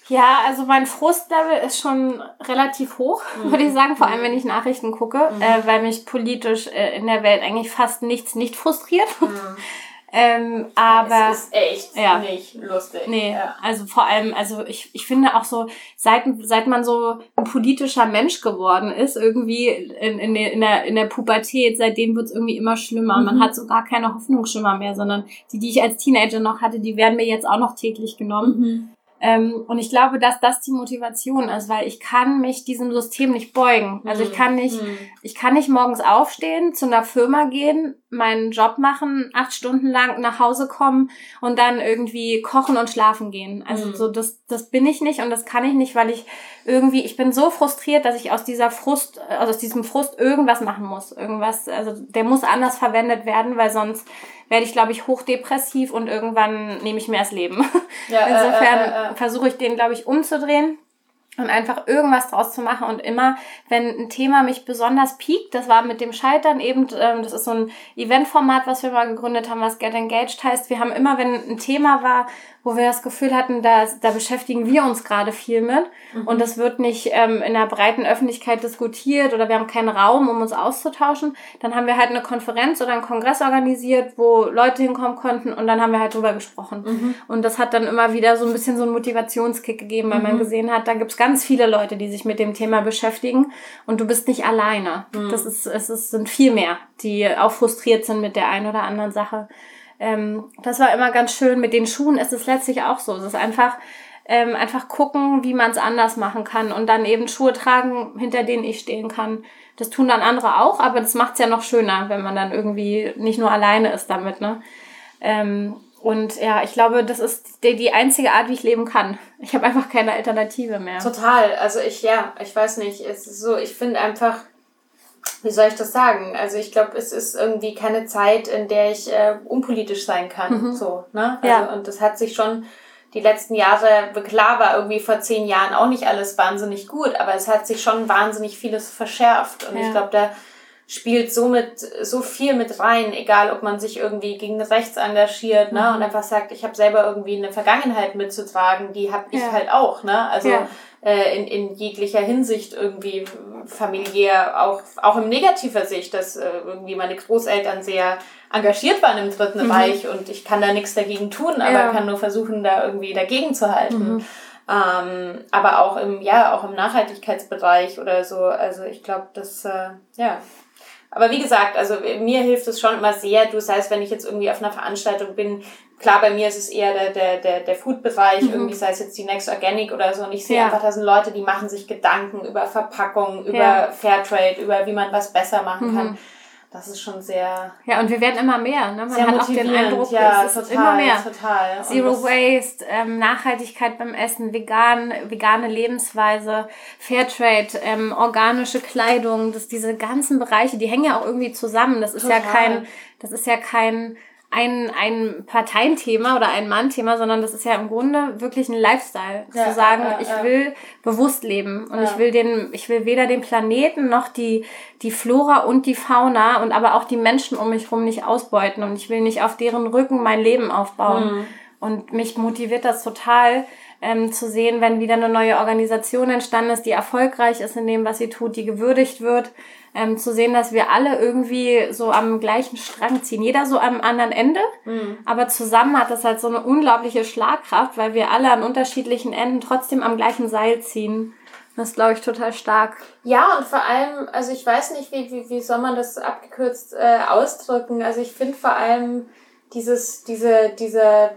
Ja, also mein Frustlevel ist schon relativ hoch, mhm. würde ich sagen, vor allem wenn ich Nachrichten gucke, mhm. äh, weil mich politisch äh, in der Welt eigentlich fast nichts nicht frustriert. Mhm. Ähm, aber es ist echt ja. nicht lustig. Nee, ja. also vor allem, also ich, ich finde auch so, seit, seit man so ein politischer Mensch geworden ist, irgendwie in, in, der, in, der, in der Pubertät, seitdem wird's irgendwie immer schlimmer. Mhm. Man hat so gar keine Hoffnungsschimmer mehr, sondern die, die ich als Teenager noch hatte, die werden mir jetzt auch noch täglich genommen. Ähm, und ich glaube, dass das die Motivation ist, weil ich kann mich diesem System nicht beugen. Also ich mhm. kann nicht, mhm. ich kann nicht morgens aufstehen, zu einer Firma gehen, meinen Job machen, acht Stunden lang nach Hause kommen und dann irgendwie kochen und schlafen gehen. Also mhm. so das, das bin ich nicht und das kann ich nicht, weil ich irgendwie, ich bin so frustriert, dass ich aus dieser Frust, also aus diesem Frust irgendwas machen muss. Irgendwas, also der muss anders verwendet werden, weil sonst werde ich, glaube ich, hochdepressiv und irgendwann nehme ich mir das Leben. Ja, Insofern äh, äh, äh, versuche ich den, glaube ich, umzudrehen und einfach irgendwas draus zu machen und immer, wenn ein Thema mich besonders piekt, das war mit dem Scheitern eben, ähm, das ist so ein Eventformat, was wir mal gegründet haben, was Get Engaged heißt. Wir haben immer, wenn ein Thema war, wo wir das Gefühl hatten, da, da beschäftigen wir uns gerade viel mit mhm. und das wird nicht ähm, in der breiten Öffentlichkeit diskutiert oder wir haben keinen Raum, um uns auszutauschen, dann haben wir halt eine Konferenz oder einen Kongress organisiert, wo Leute hinkommen konnten und dann haben wir halt drüber gesprochen. Mhm. Und das hat dann immer wieder so ein bisschen so einen Motivationskick gegeben, weil mhm. man gesehen hat, da gibt's ganz viele Leute, die sich mit dem Thema beschäftigen und du bist nicht alleine. Mhm. Das ist, es ist, sind viel mehr, die auch frustriert sind mit der einen oder anderen Sache. Ähm, das war immer ganz schön. Mit den Schuhen ist es letztlich auch so. Es ist einfach, ähm, einfach gucken, wie man es anders machen kann und dann eben Schuhe tragen, hinter denen ich stehen kann. Das tun dann andere auch, aber das macht es ja noch schöner, wenn man dann irgendwie nicht nur alleine ist damit. Ne? Ähm, und ja, ich glaube, das ist die, die einzige Art, wie ich leben kann. Ich habe einfach keine Alternative mehr. Total. Also ich, ja, ich weiß nicht. Es ist so, ich finde einfach, wie soll ich das sagen? Also ich glaube, es ist irgendwie keine Zeit, in der ich äh, unpolitisch sein kann. Mhm. So, ne? Also, ja. Und das hat sich schon die letzten Jahre, klar war irgendwie vor zehn Jahren auch nicht alles wahnsinnig gut, aber es hat sich schon wahnsinnig vieles verschärft. Und ja. ich glaube, da spielt somit so viel mit rein, egal ob man sich irgendwie gegen rechts engagiert, ne, mhm. und einfach sagt, ich habe selber irgendwie eine Vergangenheit mitzutragen, die habe ich ja. halt auch, ne? Also ja. äh, in, in jeglicher Hinsicht irgendwie familiär, auch, auch im negativer Sicht, dass äh, irgendwie meine Großeltern sehr engagiert waren im Dritten mhm. Reich und ich kann da nichts dagegen tun, aber ja. kann nur versuchen, da irgendwie dagegen zu halten. Mhm. Ähm, aber auch im, ja, auch im Nachhaltigkeitsbereich oder so. Also ich glaube, das, äh, ja, aber wie gesagt, also mir hilft es schon immer sehr, du sagst, wenn ich jetzt irgendwie auf einer Veranstaltung bin, klar, bei mir ist es eher der, der, der, der Food-Bereich, mhm. irgendwie sei es jetzt die Next Organic oder so. Und ich sehe ja. einfach, da sind Leute, die machen sich Gedanken über Verpackung, über ja. Fairtrade, über wie man was besser machen mhm. kann das ist schon sehr. Ja, und wir werden immer mehr. Ne? Man hat auch den Eindruck, ja, es ist immer mehr. Total. Zero Waste, ähm, Nachhaltigkeit beim Essen, vegan, vegane Lebensweise, Fairtrade, ähm, organische Kleidung, das, diese ganzen Bereiche, die hängen ja auch irgendwie zusammen. Das ist total. ja kein, das ist ja kein ein, ein Parteienthema oder ein Mannthema, sondern das ist ja im Grunde wirklich ein Lifestyle. Ja, zu sagen, ja, ja, ich will bewusst leben und ich will den, ich will weder den Planeten noch die, die Flora und die Fauna und aber auch die Menschen um mich herum nicht ausbeuten und ich will nicht auf deren Rücken mein Leben aufbauen. Mhm. Und mich motiviert das total, ähm, zu sehen, wenn wieder eine neue Organisation entstanden ist, die erfolgreich ist in dem, was sie tut, die gewürdigt wird, ähm, zu sehen, dass wir alle irgendwie so am gleichen Strang ziehen. Jeder so am anderen Ende, mhm. aber zusammen hat das halt so eine unglaubliche Schlagkraft, weil wir alle an unterschiedlichen Enden trotzdem am gleichen Seil ziehen. Das ist, glaube ich, total stark. Ja, und vor allem, also ich weiß nicht, wie, wie, wie soll man das abgekürzt äh, ausdrücken. Also ich finde vor allem dieses, diese, diese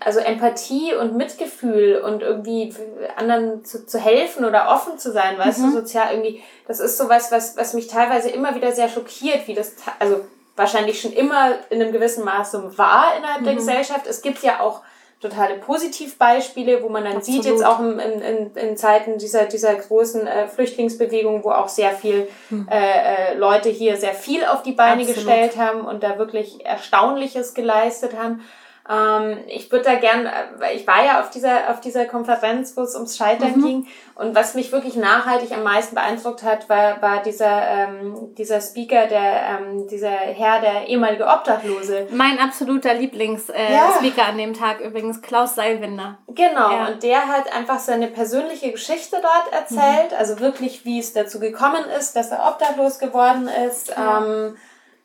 also Empathie und Mitgefühl und irgendwie anderen zu, zu helfen oder offen zu sein, weißt mhm. du, sozial irgendwie, das ist sowas, was, was mich teilweise immer wieder sehr schockiert, wie das, also wahrscheinlich schon immer in einem gewissen Maße war innerhalb mhm. der Gesellschaft. Es gibt ja auch totale Positivbeispiele, wo man dann Absolut. sieht, jetzt auch in, in, in Zeiten dieser, dieser großen äh, Flüchtlingsbewegung, wo auch sehr viel mhm. äh, äh, Leute hier sehr viel auf die Beine Absolut. gestellt haben und da wirklich Erstaunliches geleistet haben. Ähm, ich würde da gern, äh, weil ich war ja auf dieser, auf dieser Konferenz, wo es ums Scheitern mhm. ging. Und was mich wirklich nachhaltig am meisten beeindruckt hat, war, war dieser, ähm, dieser Speaker, der, ähm, dieser Herr, der ehemalige Obdachlose. Mein absoluter Lieblings-Speaker äh, ja. an dem Tag übrigens, Klaus Seilwinder. Genau. Ja. Und der hat einfach seine persönliche Geschichte dort erzählt. Mhm. Also wirklich, wie es dazu gekommen ist, dass er obdachlos geworden ist. Ja. Ähm,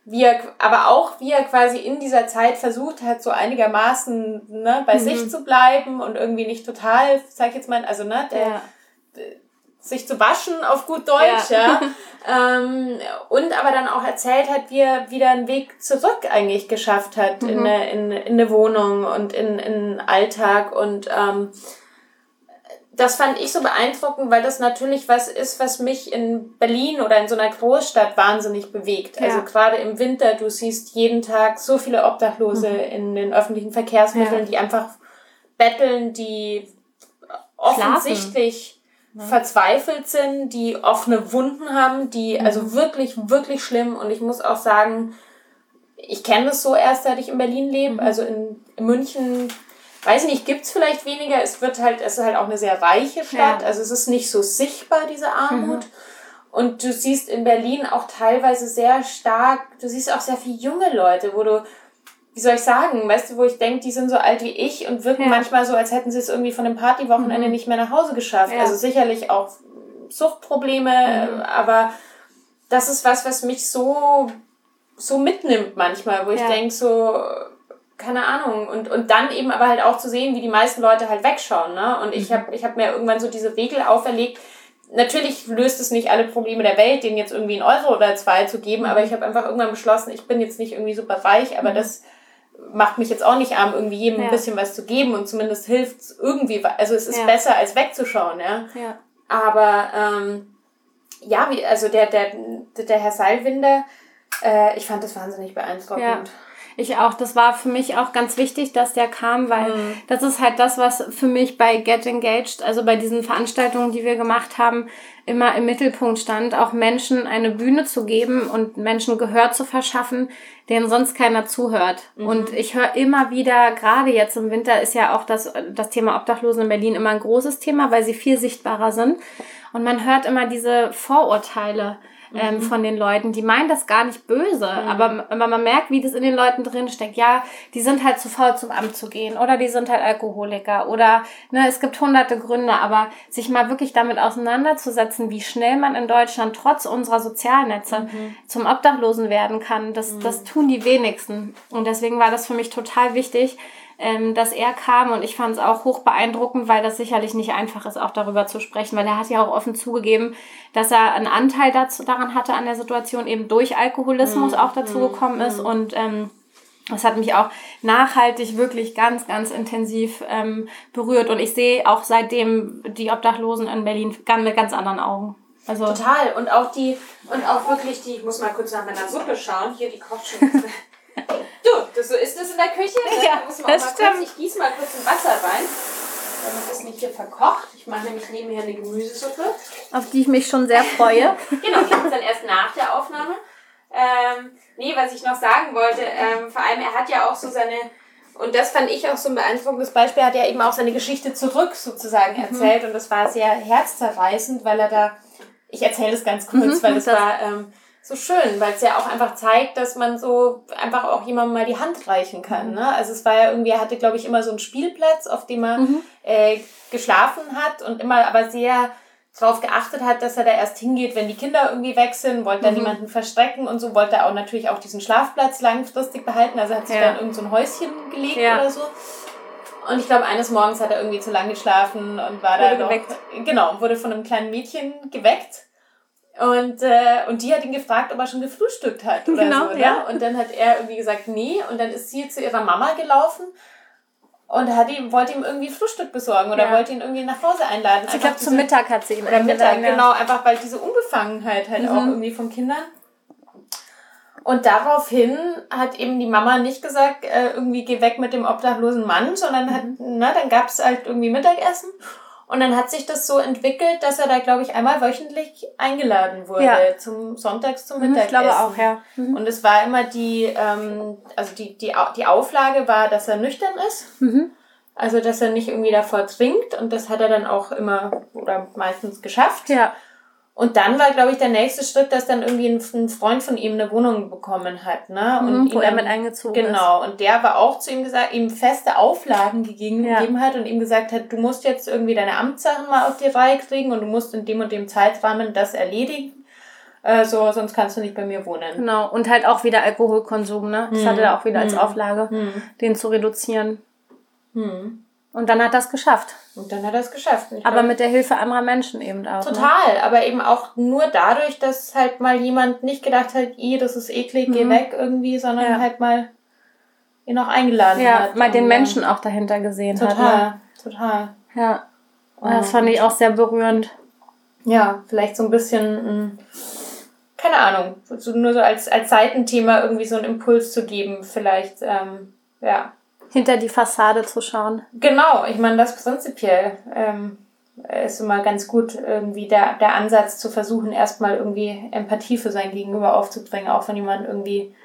wie er, aber auch wie er quasi in dieser Zeit versucht hat, so einigermaßen ne, bei mhm. sich zu bleiben und irgendwie nicht total, sag ich jetzt mal, also ne, der, ja. sich zu waschen auf gut Deutsch, ja. ja. ähm, und aber dann auch erzählt hat, wie er wieder einen Weg zurück eigentlich geschafft hat mhm. in, eine, in, in eine Wohnung und in, in Alltag und ähm, das fand ich so beeindruckend, weil das natürlich was ist, was mich in Berlin oder in so einer Großstadt wahnsinnig bewegt. Also ja. Also gerade im Winter, du siehst jeden Tag so viele Obdachlose mhm. in den öffentlichen Verkehrsmitteln, ja. die einfach betteln, die offensichtlich ja. verzweifelt sind, die offene Wunden haben, die mhm. also wirklich, wirklich schlimm. Und ich muss auch sagen, ich kenne das so erst, seit ich in Berlin lebe. Mhm. Also in, in München weiß nicht, gibt's vielleicht weniger. Es wird halt, es ist halt auch eine sehr reiche Stadt. Ja. Also es ist nicht so sichtbar, diese Armut. Mhm. Und du siehst in Berlin auch teilweise sehr stark, du siehst auch sehr viele junge Leute, wo du, wie soll ich sagen, weißt du, wo ich denke, die sind so alt wie ich und wirken ja. manchmal so, als hätten sie es irgendwie von dem Partywochenende mhm. nicht mehr nach Hause geschafft. Ja. Also sicherlich auch Suchtprobleme, mhm. aber das ist was, was mich so, so mitnimmt manchmal, wo ich denke so, keine Ahnung. Und, und dann eben aber halt auch zu sehen, wie die meisten Leute halt wegschauen. Ne? Und ich mhm. habe ich hab mir irgendwann so diese Regel auferlegt. Natürlich löst es nicht alle Probleme der Welt, denen jetzt irgendwie einen Euro oder zwei zu geben, mhm. aber ich habe einfach irgendwann beschlossen, ich bin jetzt nicht irgendwie super reich, aber mhm. das macht mich jetzt auch nicht arm, irgendwie jedem ja. ein bisschen was zu geben und zumindest hilft es irgendwie. Also es ist ja. besser, als wegzuschauen, ja. ja. Aber ähm, ja, wie, also der, der, der Herr Seilwinder, äh, ich fand das wahnsinnig beeindruckend. Ja. Ich auch. Das war für mich auch ganz wichtig, dass der kam, weil mhm. das ist halt das, was für mich bei Get Engaged, also bei diesen Veranstaltungen, die wir gemacht haben, immer im Mittelpunkt stand, auch Menschen eine Bühne zu geben und Menschen Gehör zu verschaffen, denen sonst keiner zuhört. Mhm. Und ich höre immer wieder, gerade jetzt im Winter ist ja auch das, das Thema Obdachlosen in Berlin immer ein großes Thema, weil sie viel sichtbarer sind. Und man hört immer diese Vorurteile ähm, von den Leuten. Die meinen das gar nicht böse, aber, aber man merkt, wie das in den Leuten drin steckt. Ja, die sind halt zu faul zum Amt zu gehen oder die sind halt Alkoholiker oder ne, es gibt hunderte Gründe, aber sich mal wirklich damit auseinanderzusetzen, wie schnell man in Deutschland trotz unserer Sozialnetze zum Obdachlosen werden kann, das, das tun die wenigsten. Und deswegen war das für mich total wichtig, ähm, dass er kam und ich fand es auch hoch beeindruckend, weil das sicherlich nicht einfach ist, auch darüber zu sprechen, weil er hat ja auch offen zugegeben, dass er einen Anteil dazu, daran hatte an der Situation, eben durch Alkoholismus auch dazu gekommen ist und ähm, das hat mich auch nachhaltig wirklich ganz, ganz intensiv ähm, berührt und ich sehe auch seitdem die Obdachlosen in Berlin ganz, mit ganz anderen Augen. Also Total. Und auch die, und auch wirklich die, ich muss mal kurz nach meiner Suppe schauen. Hier, die kocht schon. du, das, so ist es in der Küche. Ne? Ja, Da muss man auch das mal stimmt. kurz, ich gieße mal kurz ein Wasser rein. Damit ist nicht hier verkocht. Ich mache nämlich nebenher eine Gemüsesuppe. auf die ich mich schon sehr freue. Genau, die gibt's dann erst nach der Aufnahme. Ähm, nee, was ich noch sagen wollte, ähm, vor allem er hat ja auch so seine, und das fand ich auch so ein beeindruckendes Beispiel, hat er eben auch seine Geschichte zurück sozusagen erzählt und das war sehr herzzerreißend, weil er da, ich erzähle das ganz kurz, weil es das- war ähm, so schön, weil es ja auch einfach zeigt, dass man so einfach auch jemandem mal die Hand reichen kann. Ne? Also es war ja irgendwie, er hatte glaube ich immer so einen Spielplatz, auf dem er äh, geschlafen hat und immer aber sehr darauf geachtet hat, dass er da erst hingeht, wenn die Kinder irgendwie weg sind, wollte da niemanden verstrecken und so, wollte er auch natürlich auch diesen Schlafplatz langfristig behalten, also hat sich Ja. da in irgendein so ein Häuschen gelegt Ja. oder so. Und ich glaube, eines Morgens hat er irgendwie zu lange geschlafen und war da Wurde noch, geweckt. genau, wurde von einem kleinen Mädchen geweckt. Und, äh, und die hat ihn gefragt, ob er schon gefrühstückt hat oder Genau, so. Ne? ja. Und dann hat er irgendwie gesagt, nee. Und dann ist sie zu ihrer Mama gelaufen und hat ihm, wollte ihm irgendwie Frühstück besorgen oder Ja. wollte ihn irgendwie nach Hause einladen. Ich glaube, zum Mittag hat sie ihn oder Mittag, ja. genau, einfach weil diese Unbefangenheit halt auch irgendwie von Kindern. Und daraufhin hat eben die Mama nicht gesagt, äh, irgendwie geh weg mit dem obdachlosen Mann, sondern hat, na, dann gab es halt irgendwie Mittagessen. Und dann hat sich das so entwickelt, dass er da, glaube ich, einmal wöchentlich eingeladen wurde Ja. zum Sonntags zum Mhm, Mittagessen. Ich glaube auch, ja. Mhm. Und es war immer die, ähm, also die, die, die Auflage war, dass er nüchtern ist. Mhm. Also, dass er nicht irgendwie davor trinkt. Und das hat er dann auch immer oder meistens geschafft. Ja. Und dann war, glaube ich, der nächste Schritt, dass dann irgendwie ein, Freund von ihm eine Wohnung bekommen hat, ne? Und Mhm, wo ihn er mit eingezogen ist. Genau. Und der aber auch zu ihm gesagt, ihm feste Auflagen gegeben, Ja. gegeben hat und ihm gesagt hat, du musst jetzt irgendwie deine Amtssachen mal auf die Reihe kriegen und du musst in dem und dem Zeitrahmen das erledigen. Äh, so, sonst kannst du nicht bei mir wohnen. Genau. Und halt auch wieder Alkoholkonsum, ne? Das hatte er auch wieder als Auflage, Hm. den zu reduzieren. Hm. Und dann hat er es geschafft. Und dann hat er es geschafft. Aber glaub, mit der Hilfe anderer Menschen eben auch. Ne? Total, aber eben auch nur dadurch, dass halt mal jemand nicht gedacht hat, i, das ist eklig, geh weg irgendwie, sondern Mhm. Ja. halt mal ihn auch eingeladen Ja, hat. mal den Menschen auch dahinter gesehen Total, hat. total. Ne? Ja. Und das fand ich auch sehr berührend. Ja, vielleicht so ein bisschen, mh, keine Ahnung, nur so als, als Seitenthema irgendwie so einen Impuls zu geben, vielleicht, ähm, ja. Hinter die Fassade zu schauen. Genau, ich meine, das prinzipiell ähm, ist immer ganz gut, irgendwie der, der Ansatz zu versuchen, erstmal irgendwie Empathie für sein Gegenüber aufzubringen, auch wenn jemand irgendwie,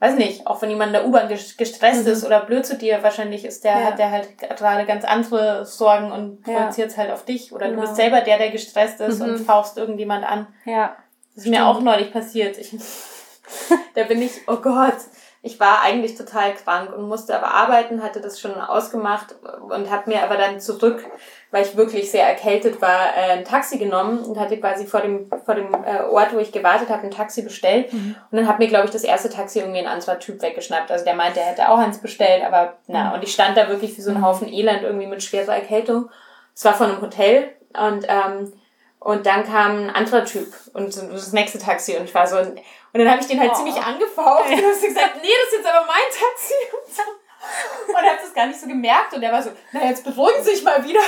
weiß nicht, auch wenn jemand in der U-Bahn ges- gestresst ist oder blöd zu dir, wahrscheinlich ist der, Mhm. Ja. hat der halt gerade ganz andere Sorgen und Ja. projiziert halt auf dich oder Genau. Mhm. du bist selber der, der gestresst ist und fauchst irgendjemand an. Ja. Das ist mir auch neulich passiert. Ich, da bin ich, oh Gott, ich war eigentlich total krank und musste aber arbeiten, hatte das schon ausgemacht und habe mir aber dann zurück, weil ich wirklich sehr erkältet war, äh, ein Taxi genommen und hatte quasi vor dem, vor dem äh, Ort, wo ich gewartet habe, ein Taxi bestellt. Und dann hat mir, glaube ich, das erste Taxi irgendwie ein anderer Typ weggeschnappt. Also der meinte, er hätte auch eins bestellt, aber na, und ich stand da wirklich wie so ein Haufen Elend irgendwie mit schwerer Erkältung. Es war von einem Hotel und ähm, und dann kam ein anderer Typ und das nächste Taxi und ich war so, und dann habe ich den halt Oh. ziemlich angefaucht und hast gesagt, nee, das ist jetzt aber mein Taxi und so. Und hab das gar nicht so gemerkt und er war so, na jetzt beruhigen Sie sich mal wieder.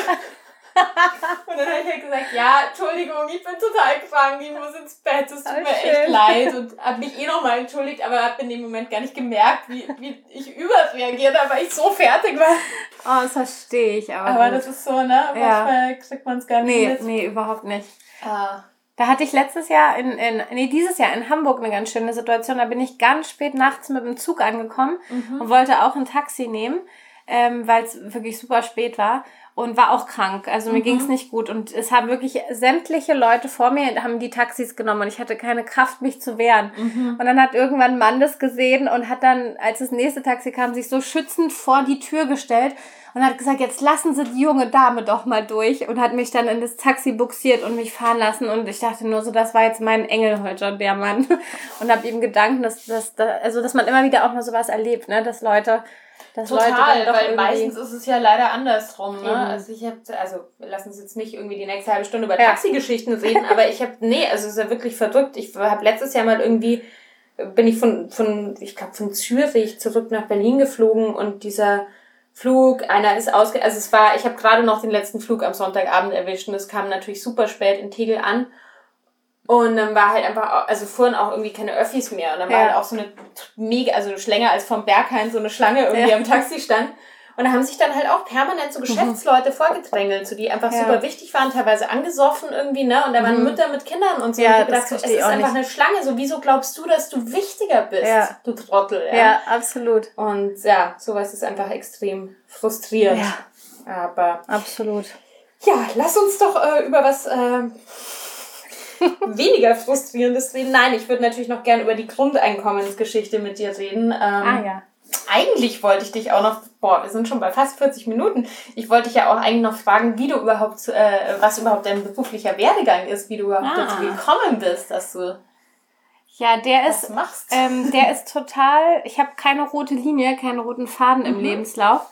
Und dann habe ich halt gesagt, ja, Entschuldigung, ich bin total krank, ich muss ins Bett, es tut mir echt leid und habe mich eh nochmal entschuldigt, aber habe in dem Moment gar nicht gemerkt, wie, wie ich überreagiert habe, weil ich so fertig war. Oh, das verstehe ich aber. Aber gut. das ist so, ne, Ja. manchmal kriegt man es gar nicht nee, mit. nee, überhaupt nicht. Ah. Da hatte ich letztes Jahr in, in, nee, dieses Jahr in Hamburg eine ganz schöne Situation. Da bin ich ganz spät nachts mit dem Zug angekommen und wollte auch ein Taxi nehmen. ähm, weil es wirklich super spät war und war auch krank. Also mir mhm. ging es nicht gut. Und es haben wirklich sämtliche Leute vor mir haben die Taxis genommen und ich hatte keine Kraft, mich zu wehren. Mhm. Und dann hat irgendwann ein Mann das gesehen und hat dann, als das nächste Taxi kam, sich so schützend vor die Tür gestellt und hat gesagt, jetzt lassen Sie die junge Dame doch mal durch und hat mich dann in das Taxi buxiert und mich fahren lassen und ich dachte nur so, das war jetzt mein Engel heute, der Mann und habe ihm Gedanken, dass, dass, also dass man immer wieder auch mal sowas erlebt, ne, dass Leute dass Total, weil meistens ist es ja leider andersrum. Ne? Also ich habe, also lassen uns jetzt nicht irgendwie die nächste halbe Stunde über ja. Taxigeschichten reden, aber ich habe, nee, also es ist ja wirklich verdrückt. Ich habe letztes Jahr mal irgendwie, bin ich von, von ich glaube von Zürich zurück nach Berlin geflogen und dieser Flug, einer ist ausge... Also es war, ich habe gerade noch den letzten Flug am Sonntagabend erwischt und es kam natürlich super spät in Tegel an und dann war halt einfach, also fuhren auch irgendwie keine Öffis mehr. Und dann ja. war halt auch so eine mega, also länger als vom Berghain so eine Schlange irgendwie ja. am Taxi stand. Und da haben sich dann halt auch permanent so mhm. Geschäftsleute mhm. vorgedrängelt, so die einfach ja. super wichtig waren, teilweise angesoffen irgendwie, ne? Und da waren mhm. Mütter mit Kindern und so. Ja, und gedacht, so, es ist einfach nicht. eine Schlange. So, wieso glaubst du, dass du wichtiger bist, ja. du Trottel? Ja? ja, absolut. Und ja, sowas ist einfach extrem frustrierend. Ja. Aber. Absolut. Ja, lass uns doch äh, über was. Äh, weniger frustrierendes reden. Nein, ich würde natürlich noch gerne über die Grundeinkommensgeschichte mit dir reden. Ähm, ah ja. Eigentlich wollte ich dich auch noch, boah, wir sind schon bei fast 40 Minuten. Ich wollte dich ja auch eigentlich noch fragen, wie du überhaupt, äh, was überhaupt dein beruflicher Werdegang ist, wie du überhaupt ah. dazu gekommen bist, dass du ja, der ist, ähm, der ist total. Ich habe keine rote Linie, keinen roten Faden im mhm. Lebenslauf.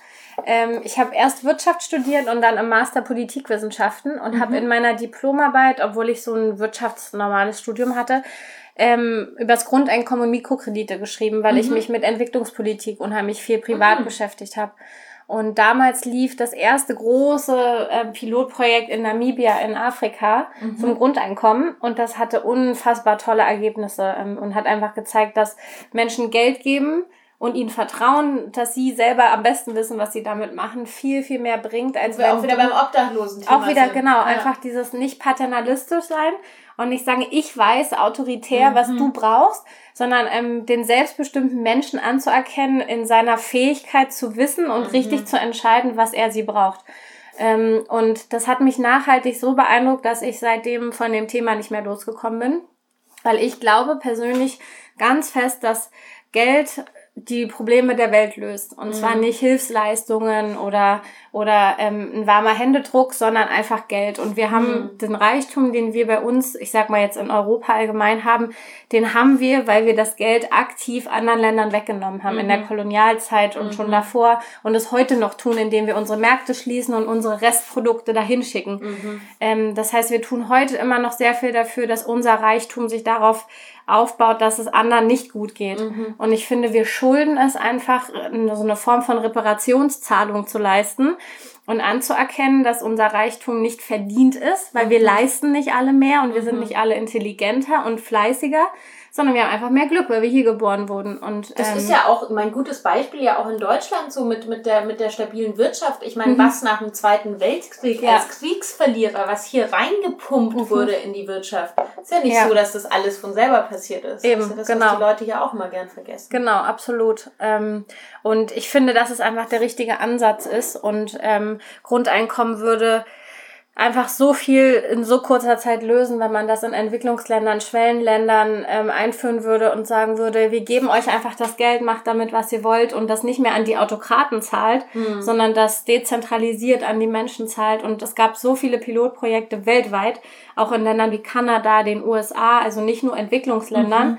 Ähm, ich habe erst Wirtschaft studiert und dann im Master Politikwissenschaften und mhm. habe in meiner Diplomarbeit, obwohl ich so ein wirtschaftsnormales Studium hatte, ähm, übers Grundeinkommen und Mikrokredite geschrieben, weil mhm. ich mich mit Entwicklungspolitik unheimlich viel privat mhm. beschäftigt habe. Und damals lief das erste große äh, Pilotprojekt in Namibia in Afrika mhm. zum Grundeinkommen und das hatte unfassbar tolle Ergebnisse ähm, und hat einfach gezeigt, dass Menschen Geld geben, und ihnen vertrauen, dass sie selber am besten wissen, was sie damit machen, viel, viel mehr bringt, als wenn auch wieder beim Obdachlosen. Auch wieder, sind. genau, ja. einfach dieses nicht paternalistisch sein und nicht sagen, ich weiß autoritär, mhm. was du brauchst, sondern ähm, den selbstbestimmten Menschen anzuerkennen, in seiner Fähigkeit zu wissen und mhm. richtig zu entscheiden, was er sie braucht. Ähm, und das hat mich nachhaltig so beeindruckt, dass ich seitdem von dem Thema nicht mehr losgekommen bin, weil ich glaube persönlich ganz fest, dass Geld die Probleme der Welt löst. Und mhm. zwar nicht Hilfsleistungen oder, oder ähm, ein warmer Händedruck, sondern einfach Geld. Und wir haben mhm. den Reichtum, den wir bei uns, ich sag mal jetzt in Europa allgemein haben, den haben wir, weil wir das Geld aktiv anderen Ländern weggenommen haben, mhm. in der mhm. Kolonialzeit und schon mhm. davor und es heute noch tun, indem wir unsere Märkte schließen und unsere Restprodukte dahin schicken. Mhm. Ähm, das heißt, wir tun heute immer noch sehr viel dafür, dass unser Reichtum sich darauf aufbaut, dass es anderen nicht gut geht. Mhm. Und ich finde, wir schulden es einfach, so eine Form von Reparationszahlung zu leisten und anzuerkennen, dass unser Reichtum nicht verdient ist, weil wir mhm. leisten nicht alle mehr und wir sind mhm. nicht alle intelligenter und fleißiger, sondern wir haben einfach mehr Glück, weil wir hier geboren wurden. Und, das ähm, ist ja auch mein gutes Beispiel ja auch in Deutschland so mit, mit, der, mit der stabilen Wirtschaft. Ich meine, mhm. was nach dem Zweiten Weltkrieg ja. als Kriegsverlierer, was hier reingepumpt mhm. wurde in die Wirtschaft, ist ja nicht ja. so, dass das alles von selber passiert ist. Eben, ist das, genau. was die Leute ja auch immer gern vergessen. Genau, absolut. Ähm, und ich finde, dass es einfach der richtige Ansatz ist und ähm, Grundeinkommen würde einfach so viel in so kurzer Zeit lösen, wenn man das in Entwicklungsländern, Schwellenländern ähm, einführen würde und sagen würde, wir geben euch einfach das Geld, macht damit, was ihr wollt und das nicht mehr an die Autokraten zahlt, mhm. sondern das dezentralisiert an die Menschen zahlt. Und es gab so viele Pilotprojekte weltweit, auch in Ländern wie Kanada, den USA, also nicht nur Entwicklungsländern. Mhm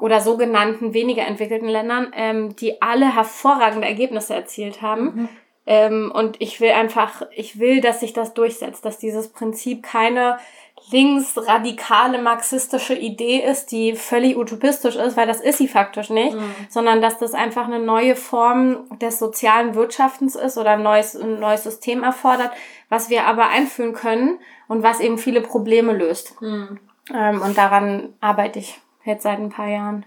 oder sogenannten weniger entwickelten Ländern, ähm, die alle hervorragende Ergebnisse erzielt haben. Mhm. Ähm, und ich will einfach, ich will, dass sich das durchsetzt, dass dieses Prinzip keine linksradikale marxistische Idee ist, die völlig utopistisch ist, weil das ist sie faktisch nicht, mhm. sondern dass das einfach eine neue Form des sozialen Wirtschaftens ist oder ein neues, ein neues System erfordert, was wir aber einführen können und was eben viele Probleme löst. Mhm. Ähm, und daran arbeite ich jetzt seit ein paar Jahren.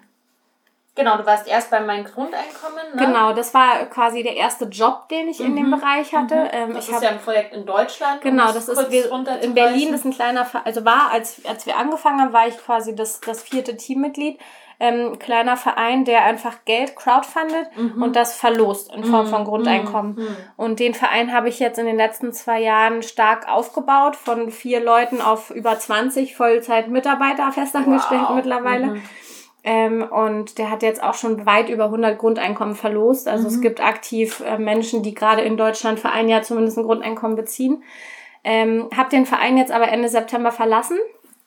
Genau, du warst erst bei meinem Grundeinkommen. Ne? Genau, das war quasi der erste Job, den ich mhm. in dem mhm. Bereich hatte. Mhm. Ähm, das ich ist ja ein Projekt in Deutschland. Genau, das ist wir, in Berlin das ist ein kleiner, also war als als wir angefangen haben, war ich quasi das das vierte Teammitglied. Ähm, kleiner Verein, der einfach Geld crowdfundet mhm. und das verlost in Form von mhm. Grundeinkommen. Mhm. Und den Verein habe ich jetzt in den letzten zwei Jahren stark aufgebaut, von vier Leuten auf über 20 Vollzeitmitarbeiter festangestellt wow. mittlerweile. Ähm, und der hat jetzt auch schon weit über 100 Grundeinkommen verlost. Also mhm. es gibt aktiv äh, Menschen, die gerade in Deutschland für ein Jahr zumindest ein Grundeinkommen beziehen. Ähm, hab den Verein jetzt aber Ende September verlassen,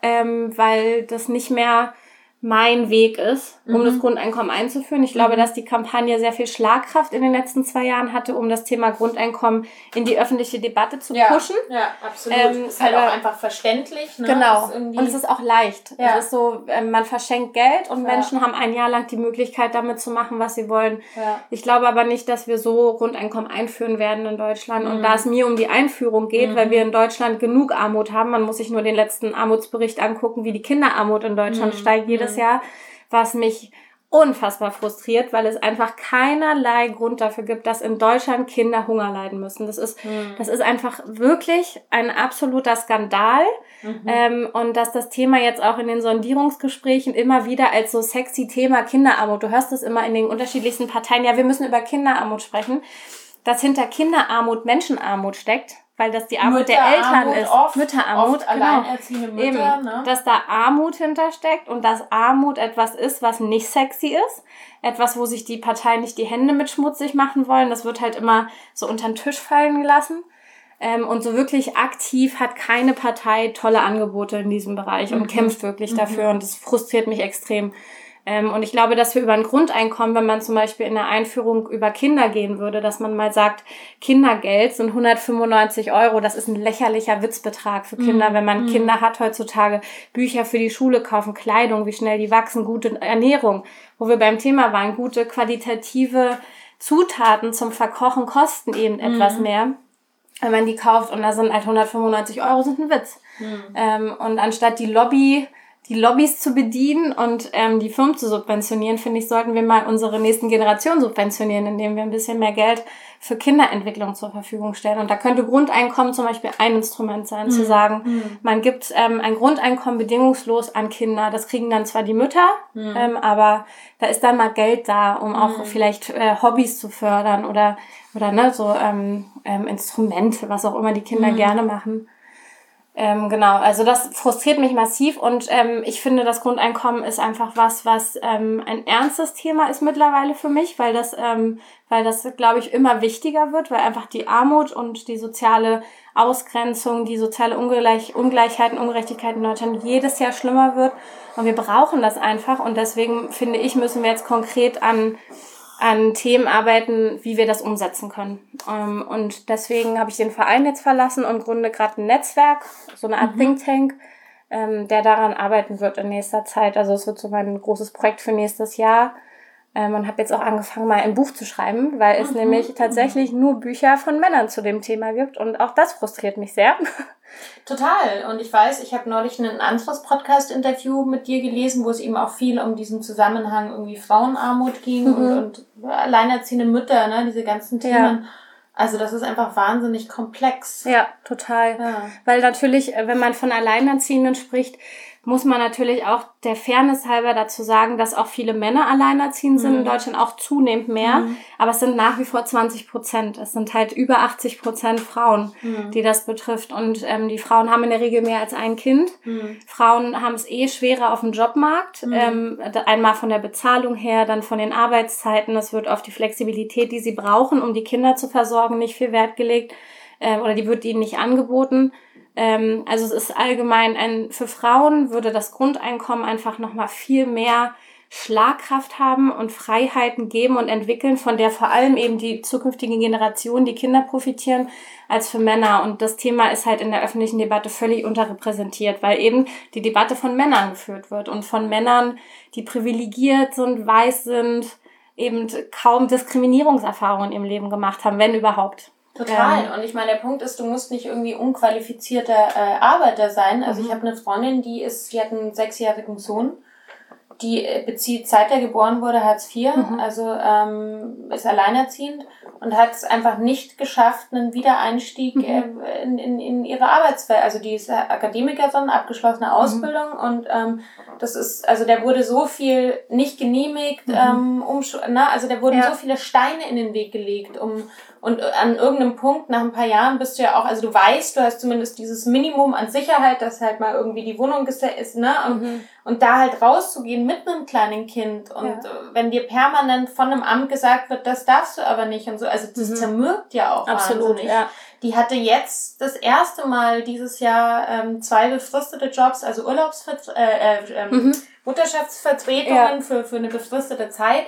ähm, weil das nicht mehr mein Weg ist, um mhm. das Grundeinkommen einzuführen. Ich glaube, mhm. dass die Kampagne sehr viel Schlagkraft in den letzten zwei Jahren hatte, um das Thema Grundeinkommen in die öffentliche Debatte zu ja, pushen. Ja, absolut. Ähm, ist halt auch einfach verständlich. Ne? Genau. Und es ist auch leicht. Ja. Es ist so, ähm, man verschenkt Geld und ja. Menschen haben ein Jahr lang die Möglichkeit, damit zu machen, was sie wollen. Ja. Ich glaube aber nicht, dass wir so Grundeinkommen einführen werden in Deutschland. Mhm. Und da es mir um die Einführung geht, weil mhm. wir in Deutschland genug Armut haben, man muss sich nur den letzten Armutsbericht angucken, wie die Kinderarmut in Deutschland mhm. steigt jedes jedes Jahr, was mich unfassbar frustriert, weil es einfach keinerlei Grund dafür gibt, dass in Deutschland Kinder Hunger leiden müssen. Das ist, mhm. das ist einfach wirklich ein absoluter Skandal. Mhm. Ähm, und dass das Thema jetzt auch in den Sondierungsgesprächen immer wieder als so sexy Thema Kinderarmut, du hörst es immer in den unterschiedlichsten Parteien, ja, wir müssen über Kinderarmut sprechen, dass hinter Kinderarmut Menschenarmut steckt weil das die Armut der Eltern ist. Oft, Mütterarmut, oft genau. Mütter, Eben, ne? dass da Armut hintersteckt und dass Armut etwas ist, was nicht sexy ist. Etwas, wo sich die Parteien nicht die Hände mit schmutzig machen wollen. Das wird halt immer so unter den Tisch fallen gelassen. Ähm, und so wirklich aktiv hat keine Partei tolle Angebote in diesem Bereich und mhm. kämpft wirklich mhm. dafür. Und das frustriert mich extrem. Ähm, und ich glaube, dass wir über ein Grundeinkommen, wenn man zum Beispiel in der Einführung über Kinder gehen würde, dass man mal sagt, Kindergeld sind 195 Euro, das ist ein lächerlicher Witzbetrag für Kinder, mm, wenn man mm. Kinder hat heutzutage, Bücher für die Schule kaufen, Kleidung, wie schnell die wachsen, gute Ernährung, wo wir beim Thema waren, gute qualitative Zutaten zum Verkochen kosten eben etwas mm. mehr wenn man die kauft und da sind halt 195 Euro sind ein Witz. Mhm. Ähm, und anstatt die Lobby die Lobbys zu bedienen und ähm, die Firmen zu subventionieren, finde ich, sollten wir mal unsere nächsten Generationen subventionieren, indem wir ein bisschen mehr Geld für Kinderentwicklung zur Verfügung stellen. Und da könnte Grundeinkommen zum Beispiel ein Instrument sein, mhm. zu sagen, mhm. man gibt ähm, ein Grundeinkommen bedingungslos an Kinder. Das kriegen dann zwar die Mütter, mhm. ähm, aber da ist dann mal Geld da, um auch mhm. vielleicht äh, Hobbys zu fördern oder oder ne, so ähm, ähm, Instrumente, was auch immer die Kinder mhm. gerne machen. Ähm, genau, also das frustriert mich massiv und ähm, ich finde, das Grundeinkommen ist einfach was, was ähm, ein ernstes Thema ist mittlerweile für mich, weil das, ähm, weil das, glaube ich, immer wichtiger wird, weil einfach die Armut und die soziale Ausgrenzung, die soziale Ungleich Ungleichheiten, Ungerechtigkeiten in Deutschland jedes Jahr schlimmer wird. Und wir brauchen das einfach und deswegen finde ich, müssen wir jetzt konkret an an Themen arbeiten, wie wir das umsetzen können. Ähm, und deswegen habe ich den Verein jetzt verlassen und gründe gerade ein Netzwerk, so eine Art mhm. Think Tank, ähm, der daran arbeiten wird in nächster Zeit. Also es wird so mein großes Projekt für nächstes Jahr. Ähm, und habe jetzt auch angefangen, mal ein Buch zu schreiben, weil es mhm. nämlich tatsächlich nur Bücher von Männern zu dem Thema gibt. Und auch das frustriert mich sehr. Total. Und ich weiß, ich habe neulich ein anderes Podcast-Interview mit dir gelesen, wo es eben auch viel um diesen Zusammenhang irgendwie Frauenarmut ging mhm. und, und alleinerziehende Mütter, ne, diese ganzen Themen. Ja. Also das ist einfach wahnsinnig komplex. Ja, total. Ja. Weil natürlich, äh, wenn man von Alleinerziehenden spricht, muss man natürlich auch der Fairness halber dazu sagen, dass auch viele Männer alleinerziehend sind, mhm. in Deutschland auch zunehmend mehr, mhm. aber es sind nach wie vor 20 Prozent. Es sind halt über 80 Prozent Frauen, mhm. die das betrifft. Und ähm, die Frauen haben in der Regel mehr als ein Kind. Mhm. Frauen haben es eh schwerer auf dem Jobmarkt, mhm. ähm, einmal von der Bezahlung her, dann von den Arbeitszeiten. Es wird auf die Flexibilität, die sie brauchen, um die Kinder zu versorgen, nicht viel Wert gelegt äh, oder die wird ihnen nicht angeboten. Ähm, also es ist allgemein ein, für Frauen würde das Grundeinkommen einfach nochmal viel mehr Schlagkraft haben und Freiheiten geben und entwickeln, von der vor allem eben die zukünftigen Generationen, die Kinder profitieren, als für Männer. Und das Thema ist halt in der öffentlichen Debatte völlig unterrepräsentiert, weil eben die Debatte von Männern geführt wird und von Männern, die privilegiert sind, weiß sind, eben kaum Diskriminierungserfahrungen im Leben gemacht haben, wenn überhaupt. Total. Ähm. Und ich meine, der Punkt ist, du musst nicht irgendwie unqualifizierter äh, Arbeiter sein. Also mhm. ich habe eine Freundin, die ist, die hat einen sechsjährigen Sohn. die äh, bezieht, seit er geboren wurde, Hartz IV, mhm. also ähm, ist alleinerziehend und hat es einfach nicht geschafft, einen Wiedereinstieg mhm. äh, in, in, in ihre Arbeitswelt. Also die ist Akademikerin, abgeschlossene mhm. Ausbildung und ähm, das ist, also der wurde so viel nicht genehmigt, mhm. ähm, um, na, also der wurden ja. so viele Steine in den Weg gelegt, um und an irgendeinem Punkt, nach ein paar Jahren, bist du ja auch, also du weißt, du hast zumindest dieses Minimum an Sicherheit, dass halt mal irgendwie die Wohnung ist, ne? Und, mhm. und da halt rauszugehen mit einem kleinen Kind. Und ja. wenn dir permanent von einem Amt gesagt wird, das darfst du aber nicht und so, also das mhm. zermürbt ja auch Absolut, ja. Die hatte jetzt das erste Mal dieses Jahr ähm, zwei befristete Jobs, also Urlaubsvert äh, äh, ähm, mhm. Mutterschaftsvertretungen ja. für, für eine befristete Zeit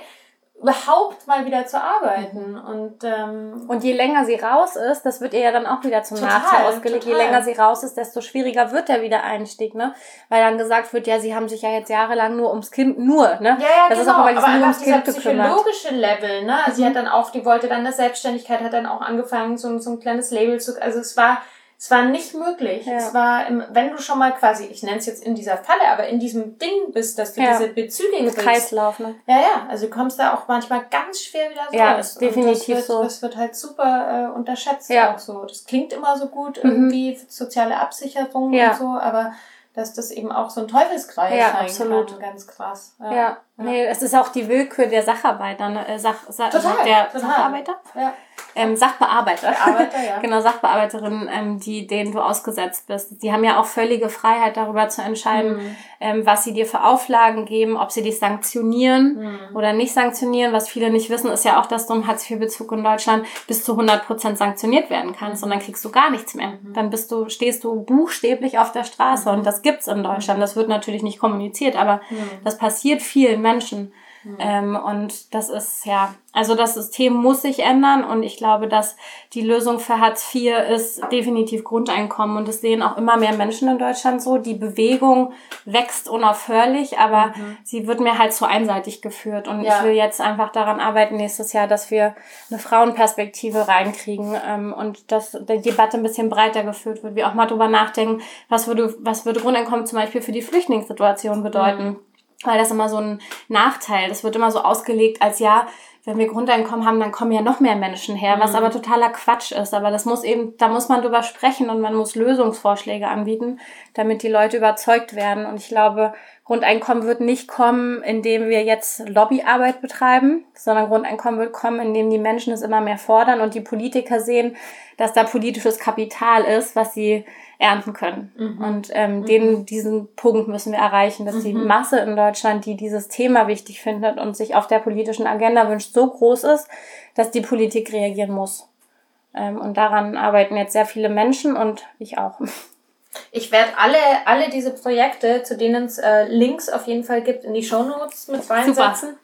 überhaupt mal wieder zu arbeiten. Mhm. Und, ähm, und je länger sie raus ist, das wird ihr ja dann auch wieder zum total, Nachteil ausgelegt. Total. Je länger sie raus ist, desto schwieriger wird der Wiedereinstieg, ne? Weil dann gesagt wird, ja, sie haben sich ja jetzt jahrelang nur ums Kind, nur, ne? Ja, ja, das genau. ist auch immer aber nur ums Kind psychologische Level, ne? Also mhm. sie hat dann auch, die wollte dann eine Selbstständigkeit, hat dann auch angefangen, so, so ein kleines Label zu, also es war, es war nicht möglich. Ja. Es war, im, wenn du schon mal quasi, ich nenne es jetzt in dieser Falle, aber in diesem Ding bist, dass du ja. diese Bezüge bist. Kreislauf, ne? Ja, ja. Also du kommst da auch manchmal ganz schwer wieder raus. Ja, ist definitiv das wird, so. Das wird halt super äh, unterschätzt ja. auch so. Das klingt immer so gut, mhm. irgendwie soziale Absicherung ja. und so, aber dass das eben auch so ein Teufelskreis ja, sein absolut. kann. Ganz krass. Ja. Ja. Nee, es ist auch die Willkür der Sacharbeiter, ne? Äh, Sach, Sach, total, der total. Sacharbeiter? Ja ähm, Sachbearbeiter, Bearbeiter, ja. genau, Sachbearbeiterinnen, ähm, die, denen du ausgesetzt bist. Die haben ja auch völlige Freiheit darüber zu entscheiden, mhm. ähm, was sie dir für Auflagen geben, ob sie dich sanktionieren mhm. oder nicht sanktionieren. Was viele nicht wissen, ist ja auch, dass du im Hartz-IV-Bezug in Deutschland bis zu 100 Prozent sanktioniert werden kannst und dann kriegst du gar nichts mehr. Mhm. Dann bist du, stehst du buchstäblich auf der Straße und das gibt's in Deutschland. Das wird natürlich nicht kommuniziert, aber mhm. das passiert vielen Menschen. Mhm. Ähm, und das ist ja, also das System muss sich ändern und ich glaube, dass die Lösung für Hartz IV ist definitiv Grundeinkommen und das sehen auch immer mehr Menschen in Deutschland so. Die Bewegung wächst unaufhörlich, aber mhm. sie wird mir halt zu einseitig geführt und ja. ich will jetzt einfach daran arbeiten nächstes Jahr, dass wir eine Frauenperspektive reinkriegen ähm, und dass die Debatte ein bisschen breiter geführt wird, wir auch mal drüber nachdenken, was würde, was würde Grundeinkommen zum Beispiel für die Flüchtlingssituation bedeuten. Mhm weil das immer so ein Nachteil. Das wird immer so ausgelegt als ja, wenn wir Grundeinkommen haben, dann kommen ja noch mehr Menschen her, was mhm. aber totaler Quatsch ist. Aber das muss eben, da muss man drüber sprechen und man muss Lösungsvorschläge anbieten, damit die Leute überzeugt werden. Und ich glaube, Grundeinkommen wird nicht kommen, indem wir jetzt Lobbyarbeit betreiben, sondern Grundeinkommen wird kommen, indem die Menschen es immer mehr fordern und die Politiker sehen, dass da politisches Kapital ist, was sie ernten können. Mhm. Und ähm, mhm. den, diesen Punkt müssen wir erreichen, dass mhm. die Masse in Deutschland, die dieses Thema wichtig findet und sich auf der politischen Agenda wünscht, so groß ist, dass die Politik reagieren muss. Ähm, und daran arbeiten jetzt sehr viele Menschen und ich auch. Ich werde alle, alle diese Projekte, zu denen es äh, Links auf jeden Fall gibt, in die Shownotes mit reinsetzen.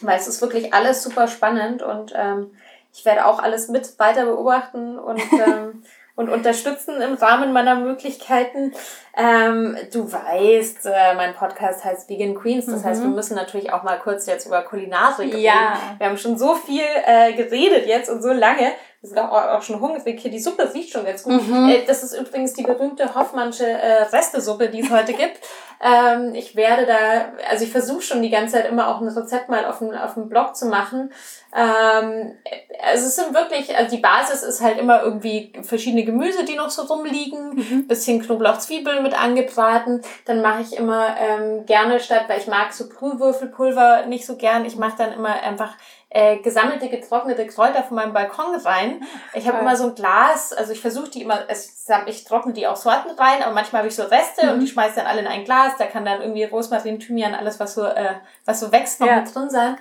Weil es ist wirklich alles super spannend und ähm, ich werde auch alles mit weiter beobachten und ähm, und unterstützen im Rahmen meiner Möglichkeiten. Ähm, du weißt, äh, mein Podcast heißt Vegan Queens, das mhm. heißt, wir müssen natürlich auch mal kurz jetzt über Kulinarik reden. Ja. Wir haben schon so viel äh, geredet jetzt und so lange. Sind auch, auch schon hungrig hier. Die Suppe riecht schon ganz gut. Mhm. Äh, das ist übrigens die berühmte Hoffmannsche äh, Restesuppe, die es heute gibt. Ähm, ich werde da, also ich versuche schon die ganze Zeit immer auch ein Rezept mal auf dem, auf dem Blog zu machen. Ähm, also es sind wirklich, also die Basis ist halt immer irgendwie verschiedene Gemüse, die noch so rumliegen, mhm. bisschen Knoblauch, Zwiebeln mit angebraten. Dann mache ich immer ähm, gerne statt, weil ich mag so Brühwürfelpulver nicht so gern. Ich mache dann immer einfach äh, gesammelte, getrocknete Kräuter von meinem Balkon rein. Ich habe immer so ein Glas, also ich versuche die immer, ich trockne die auch Sorten rein, aber manchmal habe ich so Reste mhm. und die schmeiße dann alle in ein Glas. Da kann dann irgendwie Rosmarin, Thymian, alles was so, äh, was so wächst, noch ja. mit drin sein.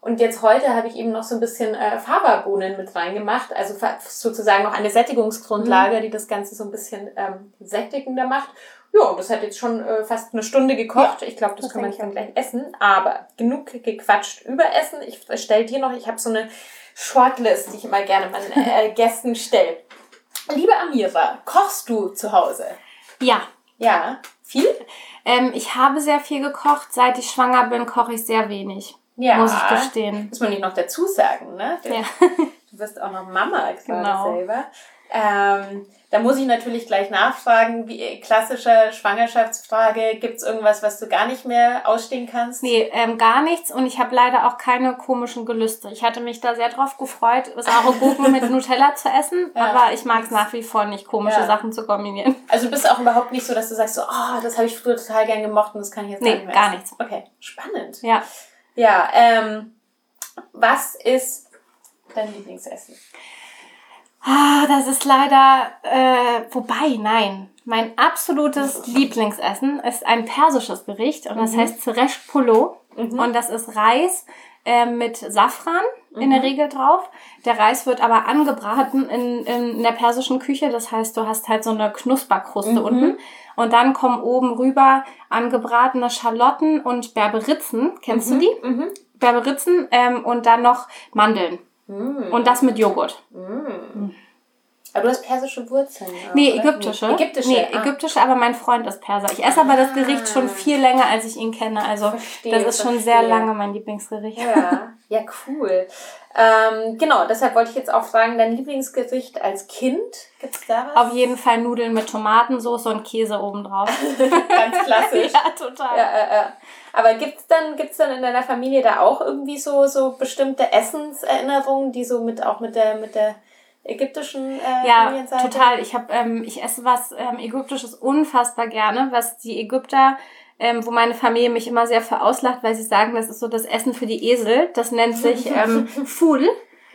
Und jetzt heute habe ich eben noch so ein bisschen äh, Faberbohnen mit reingemacht, also sozusagen noch eine Sättigungsgrundlage, mhm. die das Ganze so ein bisschen ähm, sättigender macht. Ja, und das hat jetzt schon äh, fast eine Stunde gekocht. Ja, ich glaube, das, das kann man dann gleich essen. Aber genug gequatscht über Essen. Ich stelle dir noch, ich habe so eine Shortlist, die ich immer gerne meinen äh, Gästen stelle. Liebe Amira, kochst du zu Hause? Ja. Ja. Viel? Ähm, ich habe sehr viel gekocht. Seit ich schwanger bin, koche ich sehr wenig. Ja. Muss ich gestehen. Muss man nicht noch dazu sagen, ne? Ja. Du wirst auch noch Mama genau. selber. Ähm, da muss ich natürlich gleich nachfragen, wie klassische Schwangerschaftsfrage, gibt's irgendwas, was du gar nicht mehr ausstehen kannst? Nee, ähm, gar nichts und ich habe leider auch keine komischen Gelüste. Ich hatte mich da sehr drauf gefreut, saure Gurken mit Nutella zu essen, Ja. aber ich mag es nach wie vor nicht, komische Ja. Sachen zu kombinieren. Also du bist auch überhaupt nicht so, dass du sagst, so, oh, das habe ich früher total gern gemocht und das kann ich jetzt Nee, nicht mehr gar nichts. Okay, spannend. Ja. Ja, ähm, was ist dein Lieblingsessen? Ah, das ist leider, äh, wobei, nein. Mein absolutes Lieblingsessen ist ein persisches Gericht und das heißt Zeresh Polo. Und das ist Reis äh, mit Safran in der Regel drauf. Der Reis wird aber angebraten in, in, in der persischen Küche. Das heißt, du hast halt so eine Knusperkruste unten. Und dann kommen oben rüber angebratene Schalotten und Berberitzen. Kennst du die? Berberitzen ähm, und dann noch Mandeln. Und das mit Joghurt. Aber du hast persische Wurzeln. auch, Nee, oder? ägyptische. Nee, ägyptische. Nee, ah. ägyptische, aber mein Freund ist Perser. Ich esse aber das Gericht schon viel länger, als ich ihn kenne. Also Verstehe, das ist schon sehr verstehe. lange mein Lieblingsgericht. Ja, ja, cool. Ähm, genau, deshalb wollte ich jetzt auch fragen, dein Lieblingsgericht als Kind, gibt's da was? Auf jeden Fall Nudeln mit Tomatensauce und Käse obendrauf. Ganz klassisch. ja, total. Ja, äh, äh. Aber gibt's dann, gibt's dann in deiner Familie da auch irgendwie so, so bestimmte Essenserinnerungen, die so mit, auch mit der, mit der ägyptischen äh, Ja, total. Ich habe, ähm, ich esse was ähm, Ägyptisches unfassbar gerne, was die Ägypter, ähm, wo meine Familie mich immer sehr für auslacht, weil sie sagen, das ist so das Essen für die Esel. Das nennt sich ähm, Ful.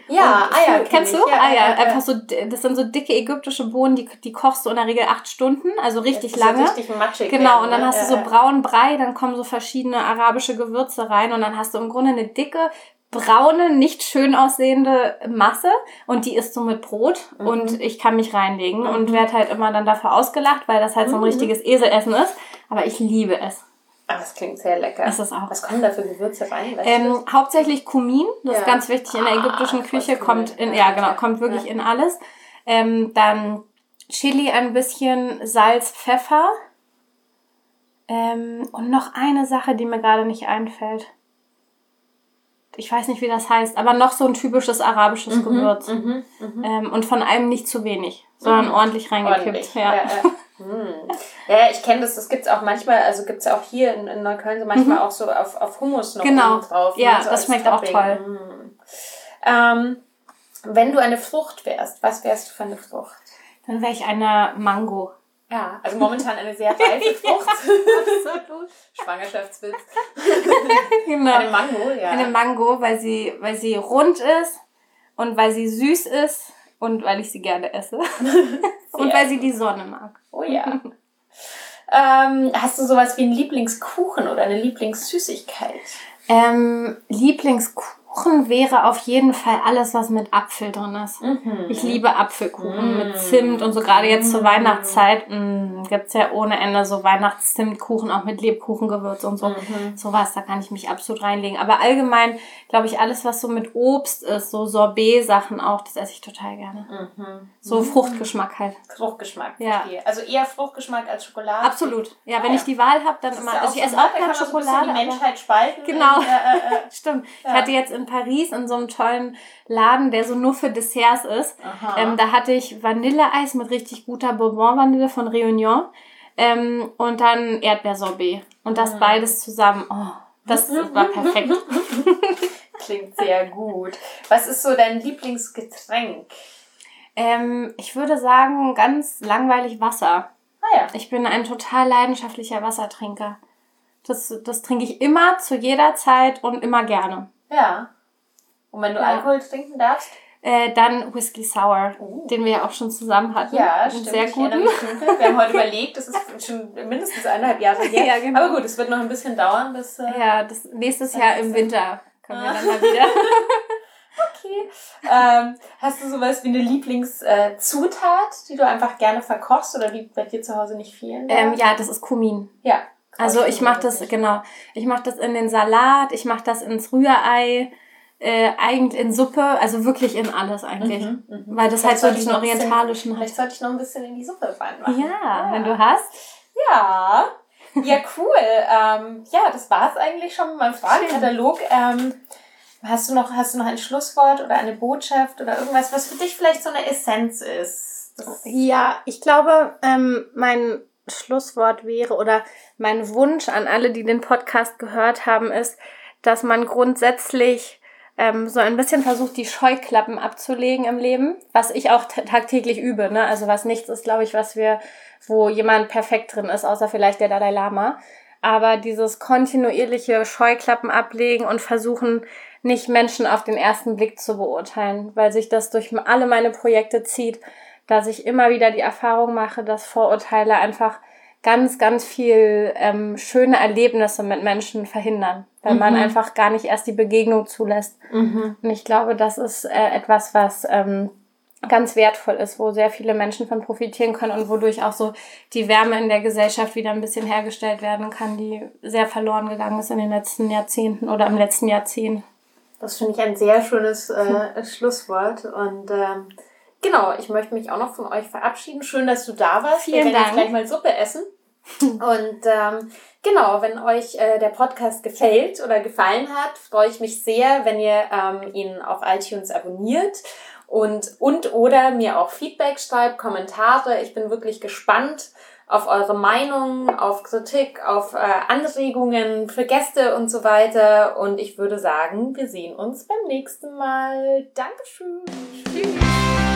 Ja, Eier. Ful- Kennst du? kenn ich. Ja, Eier. ja. Einfach so, das sind so dicke ägyptische Bohnen, die, die kochst du in der Regel acht Stunden, also richtig Das ist lange. So richtig matschig. Genau, und dann hast du so braunen Brei, dann kommen so verschiedene arabische Gewürze rein und dann hast du im Grunde eine dicke, braune, nicht schön aussehende Masse und die isst du mit Brot Mhm. und ich kann mich reinlegen und werde halt immer dann dafür ausgelacht, weil das halt so Mhm. ein richtiges Eselessen ist. Aber ich liebe es. Ah, das klingt sehr lecker. Ist es auch. Was kommen da für Gewürze rein? Ähm, hauptsächlich Kumin, das Ja. ist ganz wichtig in der Ah, ägyptischen voll Küche, kommt in, Ja, genau, kommt wirklich Ja. in alles. Ähm, dann Chili ein bisschen, Salz, Pfeffer. Ähm, und noch eine Sache, die mir gerade nicht einfällt. Ich weiß nicht, wie das heißt, aber noch so ein typisches arabisches Gewürz. Mhm, Ähm, und von einem nicht zu wenig, sondern ordentlich reingekippt. Ordentlich. Ja. Ja, ja. Hm. ja, ich kenne das, das gibt's auch manchmal, also gibt's auch hier in, in Neukölln so manchmal auch so auf, auf Hummus noch Genau. drauf. Ja, ne, so das schmeckt auch Topping. toll. Hm. Ähm, wenn du eine Frucht wärst, was wärst du für eine Frucht? Dann wäre ich eine Mango. Ja, also momentan eine sehr reife Frucht. Absolut. Schwangerschaftswitz. Genau. Eine Mango, ja. Eine Mango, weil sie, weil sie rund ist und weil sie süß ist und weil ich sie gerne esse. und weil sie die Sonne mag. Oh ja. ähm, hast du sowas wie einen Lieblingskuchen oder eine Lieblingssüßigkeit? Ähm, Lieblingskuchen wäre auf jeden Fall alles, was mit Apfel drin ist. Mhm. Ich liebe Apfelkuchen mit Zimt und so gerade jetzt zur Weihnachtszeit mh, gibt's ja ohne Ende so Weihnachtszimtkuchen, auch mit Lebkuchengewürz und so. Sowas, da kann ich mich absolut reinlegen. Aber allgemein, glaube ich, alles, was so mit Obst ist, so Sorbet-Sachen auch, das esse ich total gerne. So Fruchtgeschmack halt. Fruchtgeschmack, Ja. verstehe. Also eher Fruchtgeschmack als Schokolade. Absolut. Ja, wenn Ah, ich ja. die Wahl habe, dann Das immer. Also ich esse auch gerne man so Schokolade. die Menschheit spalten. Genau. Äh, äh, äh. Stimmt. Ja. Ich hatte jetzt in Paris in so einem tollen Laden, der so nur für Desserts ist. Ähm, da hatte ich Vanilleeis mit richtig guter Bourbon-Vanille von Réunion ähm, und dann Erdbeersorbet. Und das Mhm. beides zusammen. Oh, das war perfekt. Klingt sehr gut. Was ist so dein Lieblingsgetränk? ähm, ich würde sagen, ganz langweilig Wasser. Ah ja. Ich bin ein total leidenschaftlicher Wassertrinker. Das, das trinke ich immer, zu jeder Zeit und immer gerne. Ja. Und wenn du Ja. Alkohol trinken darfst? Äh, dann Whisky Sour, Oh. den wir ja auch schon zusammen hatten. Ja, stimmt. Sehr dunkel. Wir haben heute überlegt, das ist schon mindestens eineinhalb Jahre her. Ja, genau. Aber gut, es wird noch ein bisschen dauern, bis... Äh, Ja, das nächstes Jahr im Winter können wir dann mal wieder. Okay. ähm, hast du sowas wie eine Lieblingszutat, äh, die du einfach gerne verkochst oder die bei dir zu Hause nicht fehlen? ähm, ja, das ist Kumin. ja. Also ich mache das, genau, ich mache das in den Salat, ich mache das ins Rührei, äh, eigentlich in Suppe, also wirklich in alles eigentlich. Mhm, mhm. Weil das Vielleicht halt so sollte ich diesen ein bisschen- orientalischen hat. Vielleicht sollte ich noch ein bisschen in die Suppe reinmachen. Ja, wenn du hast. Ja. Ja, cool. ähm, ja, das war's eigentlich schon mit meinem Fragenkatalog. Ähm, hast, du noch, hast du noch ein Schlusswort oder eine Botschaft oder irgendwas, was für dich vielleicht so eine Essenz ist, Ja, ich glaube, ähm, mein Schlusswort wäre oder mein Wunsch an alle, die den Podcast gehört haben, ist, dass man grundsätzlich ähm, so ein bisschen versucht, die Scheuklappen abzulegen im Leben, was ich auch tagtäglich übe. Ne? Also was nichts ist, glaube ich, was wir, wo jemand perfekt drin ist, außer vielleicht der Dalai Lama. Aber dieses kontinuierliche Scheuklappen ablegen und versuchen, nicht Menschen auf den ersten Blick zu beurteilen, weil sich das durch alle meine Projekte zieht, dass ich immer wieder die Erfahrung mache, dass Vorurteile einfach ganz, ganz viel ähm, schöne Erlebnisse mit Menschen verhindern, weil mhm. man einfach gar nicht erst die Begegnung zulässt. Mhm. Und ich glaube, das ist äh, etwas, was ähm, ganz wertvoll ist, wo sehr viele Menschen von profitieren können und wodurch auch so die Wärme in der Gesellschaft wieder ein bisschen hergestellt werden kann, die sehr verloren gegangen ist in den letzten Jahrzehnten oder im letzten Jahrzehnt. Das finde ich ein sehr schönes äh, Schlusswort und ähm, Genau, ich möchte mich auch noch von euch verabschieden. Schön, dass du da warst. Vielen Wir werden Dank. jetzt gleich mal Suppe essen. Und ähm, genau, wenn euch äh, der Podcast gefällt oder gefallen hat, freue ich mich sehr, wenn ihr ähm, ihn auf iTunes abonniert und und oder mir auch Feedback schreibt, Kommentare. Ich bin wirklich gespannt auf eure Meinung, auf Kritik, auf äh, Anregungen für Gäste und so weiter. Und ich würde sagen, wir sehen uns beim nächsten Mal. Dankeschön. Tschüss.